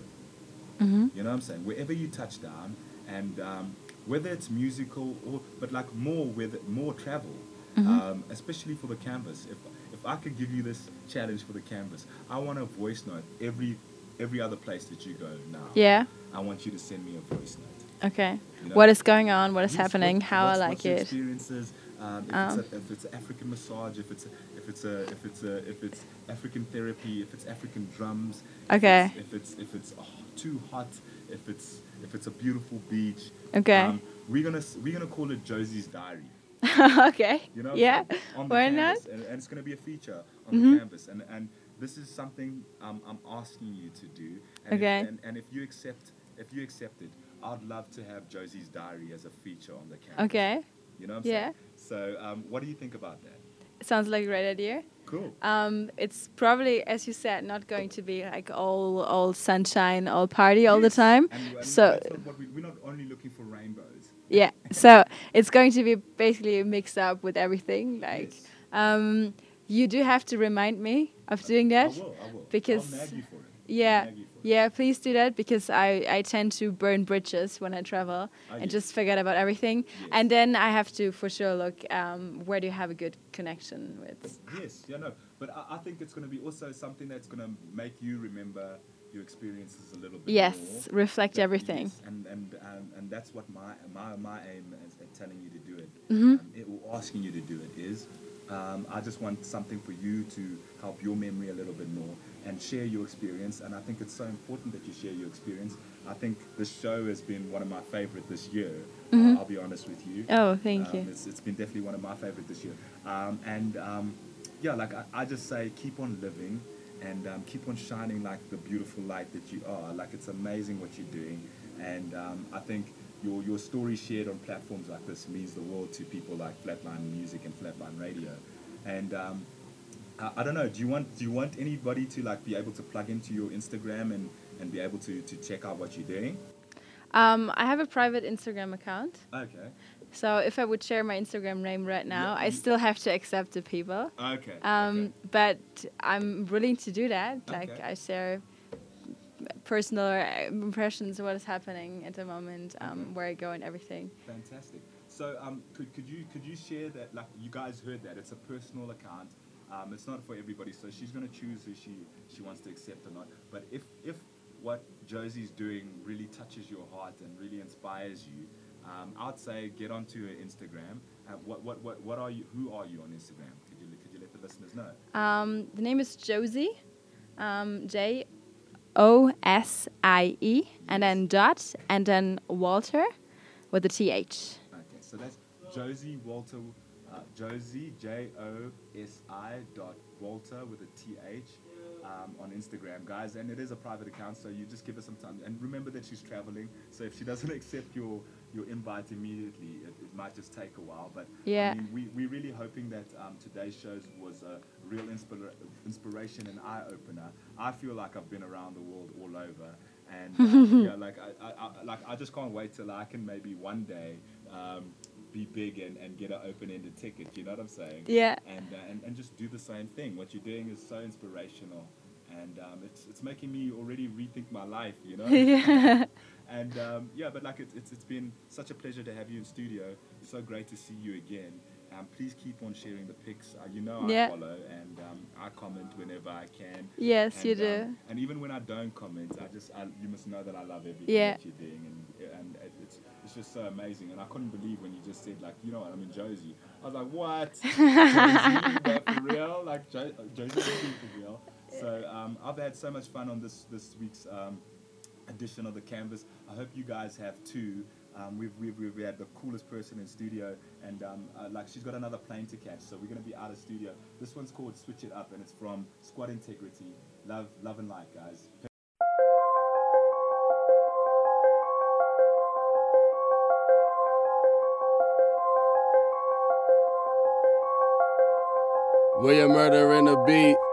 Speaker 3: Mhm.
Speaker 1: You know what I'm saying? Wherever you touch down, and um, whether it's musical or, but like more with more travel,
Speaker 3: Mhm.
Speaker 1: um, especially for the canvas. If if I could give you this challenge for the canvas, I want a voice note every every other place that you go now.
Speaker 3: Yeah.
Speaker 1: I want you to send me a voice note.
Speaker 3: Okay.
Speaker 1: You know?
Speaker 3: What is going on? What is
Speaker 1: Yes,
Speaker 3: happening?
Speaker 1: what-
Speaker 3: how I like it.
Speaker 1: Experiences. Um, if,
Speaker 3: Um.
Speaker 1: it's a, if it's African massage, if it's if it's a if it's a if it's African therapy, if it's African drums. if
Speaker 3: Okay.
Speaker 1: it's- If it's if it's oh, too hot, if it's if it's a beautiful beach.
Speaker 3: Okay.
Speaker 1: Um, we're gonna we're gonna call it Josie's diary. [LAUGHS]
Speaker 3: okay.
Speaker 1: You know.
Speaker 3: Yeah.
Speaker 1: On the
Speaker 3: Why not?
Speaker 1: And, and it's gonna be a feature on
Speaker 3: Mhm.
Speaker 1: the canvas, and and this is something um, I'm asking you to do. And
Speaker 3: Okay.
Speaker 1: If, and, and if you accept if you accept it, I'd love to have Josie's diary as a feature on the canvas.
Speaker 3: Okay.
Speaker 1: You know what I'm
Speaker 3: Yeah.
Speaker 1: saying? So, um, what do you think about that?
Speaker 3: Sounds like a great idea.
Speaker 1: Cool.
Speaker 3: Um, it's probably, as you said, not going to be like all all sunshine, all party all the time.
Speaker 1: And, and
Speaker 3: so
Speaker 1: we, we're not only looking for rainbows.
Speaker 3: yeah, [LAUGHS] so it's going to be basically mixed up with everything. Like, um, you do have to remind me of doing that
Speaker 1: I will. I will.
Speaker 3: because
Speaker 1: I'll nag you for it.
Speaker 3: yeah, yeah, please do that because I I tend to burn bridges when I travel and
Speaker 1: yes.
Speaker 3: just forget about everything, and then I have to for sure look um, where do you have a good connection with.
Speaker 1: Yes, yeah, no. But I, I think it's going to be also something that's going to make you remember your experiences a little bit
Speaker 3: Yes, reflect everything.
Speaker 1: yes, and and um, and that's what my my my aim is at telling you to do it.
Speaker 3: Mhm.
Speaker 1: Um, it or asking you to do it is. Um, I just want something for you to help your memory a little bit more and share your experience. And I think it's so important that you share your experience. I think this show has been one of my favorite this year.
Speaker 3: Mhm.
Speaker 1: Uh, I'll be honest with you.
Speaker 3: Oh, thank
Speaker 1: Um,
Speaker 3: you.
Speaker 1: It's, it's been definitely one of my favorite this year. Um, and um, yeah, like I, I just say, keep on living and um, keep on shining like the beautiful light that you are. Like it's amazing what you're doing. And um, I think your, your story shared on platforms like this means the world to people like Flatline Music and Flatline Radio. And um, I, I don't know. Do you want do you want anybody to like be able to plug into your Instagram and, and be able to, to check out what you're doing?
Speaker 3: Um, I have a private Instagram account.
Speaker 1: Okay.
Speaker 3: So if I would share my Instagram name right now, I still have to accept the people.
Speaker 1: Okay,
Speaker 3: Um, But I'm willing to do that. Like
Speaker 1: Okay.
Speaker 3: I share personal uh, impressions of what is happening at the moment, um, where I go and everything.
Speaker 1: Fantastic. So, um, could, could you could you share that? Like you guys heard that it's a personal account. Um, it's not for everybody. So she's going to choose who she she wants to accept or not. But if if what Josie's doing really touches your heart and really inspires you, um, I'd say get onto her Instagram. Uh, what, what what what are you? Who are you on Instagram? Could you could you let the listeners know?
Speaker 3: Um, the name is Josie, um, J O S I E, and then dot, and then Walter with a T H.
Speaker 1: Okay, so that's Josie Walter, uh, Josie J O S I dot Walter with a TH um, on Instagram, guys. And it is a private account, so you just give her some time. And remember that she's traveling, so if she doesn't [LAUGHS] accept your your invite immediately, it, it might just take a while. But
Speaker 3: Yeah.
Speaker 1: I mean, we, we're really hoping that um, today's shows was a real inspira- inspiration and eye opener. I feel like I've been around the world all over. And [LAUGHS] um, yeah, like I, I, I, like I just can't wait till I can maybe one day um, be big and, and get an open-ended ticket. You know what I'm saying?
Speaker 3: Yeah.
Speaker 1: And, uh, and and just do the same thing. What you're doing is so inspirational, and um, it's it's making me already rethink my life. You know?
Speaker 3: Yeah. [LAUGHS] [LAUGHS]
Speaker 1: and um, yeah, but like it's, it's it's been such a pleasure to have you in studio. It's So great to see you again. Um, please keep on sharing the pics. Uh, you know I
Speaker 3: Yeah.
Speaker 1: follow and um, I comment whenever I can.
Speaker 3: Yes, you do.
Speaker 1: um, and even when I don't comment, I just I, you must know that I love everything
Speaker 3: Yeah.
Speaker 1: that you're doing, and and it's it's just so amazing. And I couldn't believe when you just said like, you know what, I'm in Josie. I was like, what? [LAUGHS] Josie, for real? Like jo- Josie for real? So um, I've had so much fun on this this week's um, edition of the Canvas. I hope you guys have too. Um, we've, we've, we've had the coolest person in studio, and um, uh, like she's got another plane to catch, so we're gonna be out of studio. This one's called Switch It Up, and it's from Squad Integrity. Love, love and light, guys.
Speaker 4: William Murder in the beat.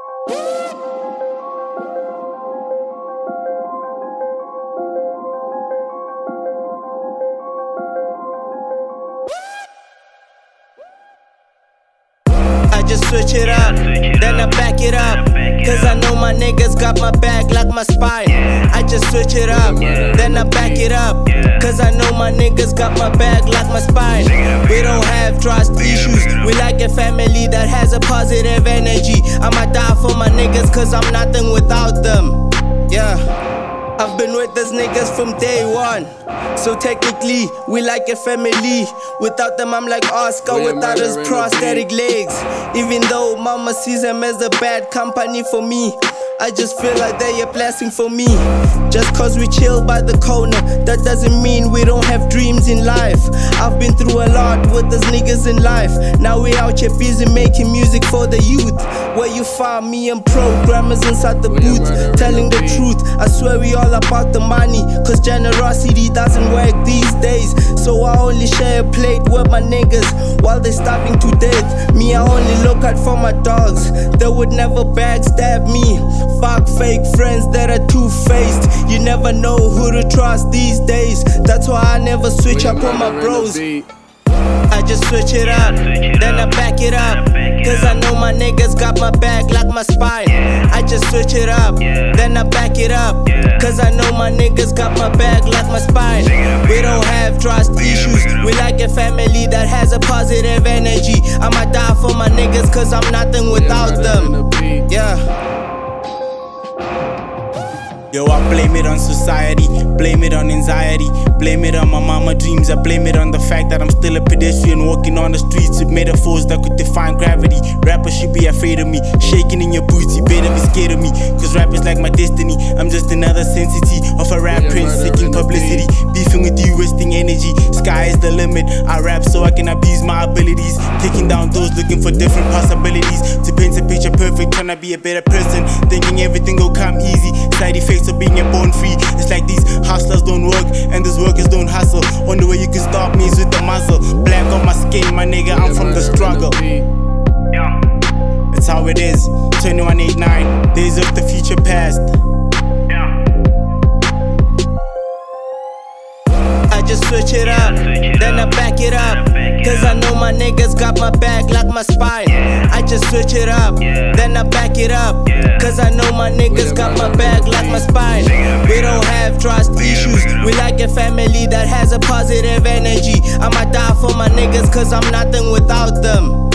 Speaker 10: Switch it up, then I back it up. Cause I know my niggas got my back like my spine. I just switch it up, then I back it up. Cause I know my niggas got my back like my spine. We don't have trust issues, we like a family that has a positive energy. I'ma die for my niggas cause I'm nothing without them. Yeah. I've been with these niggas from day one. So technically, we like a family. Without them, I'm like Oscar
Speaker 4: William
Speaker 10: without his
Speaker 4: Murder in the
Speaker 10: prosthetic legs. Even though mama sees them as a bad company for me. I just feel like they're a blessing for me. Just cause we chill by the corner, that doesn't mean we don't have dreams in life. I've been through a lot with those niggas in life. Now we out here busy making music for the youth. Where you find me and programmers inside the booth, telling the truth. I swear we all about the money, cause generosity doesn't work these days. So I only share a plate with my niggas while they starving to death. Me, I only look out for my dogs, they would never backstab me. Fuck fake friends that are two faced. You never know who to trust these days. That's why I never switch up on my bros. I just switch it up, then I back it up. Cause I know my niggas got my back like my spine. I just switch it up, then I back it up. Cause I know my niggas got my back like my spine. We don't have trust issues, we like a family that has a positive energy. I'ma die for my niggas cause I'm nothing without them. Yeah.
Speaker 9: Yo, I blame it on society, blame it on anxiety, blame it on my mama dreams. I blame it on the fact that I'm still a pedestrian walking on the streets with metaphors that could define gravity. Rappers should be afraid of me, shaking in your boots, you better be scared of me. Cause rap is like my destiny, I'm just another sensity of a rap prince seeking publicity. Beefing with you, wasting energy. Sky is the limit. I rap so I can abuse my abilities, taking down doors, looking for different possibilities. To paint a picture perfect, trying to be a better person, thinking everything will come easy. Side effects of being born free. It's like these hustlers don't work and these workers don't hustle. Only way you can stop me is with the muzzle. Black on my skin, my nigga, I'm from the struggle. It's how it is. 2189, days of the future past.
Speaker 10: I just switch it up, then I back it up. Cause I know my niggas got my back like my spine. I just switch it up, then I back it up. Cause I know my niggas got my back like my spine. We don't have trust issues, we like a family that has a positive energy. I'ma die for my niggas cause I'm nothing without them.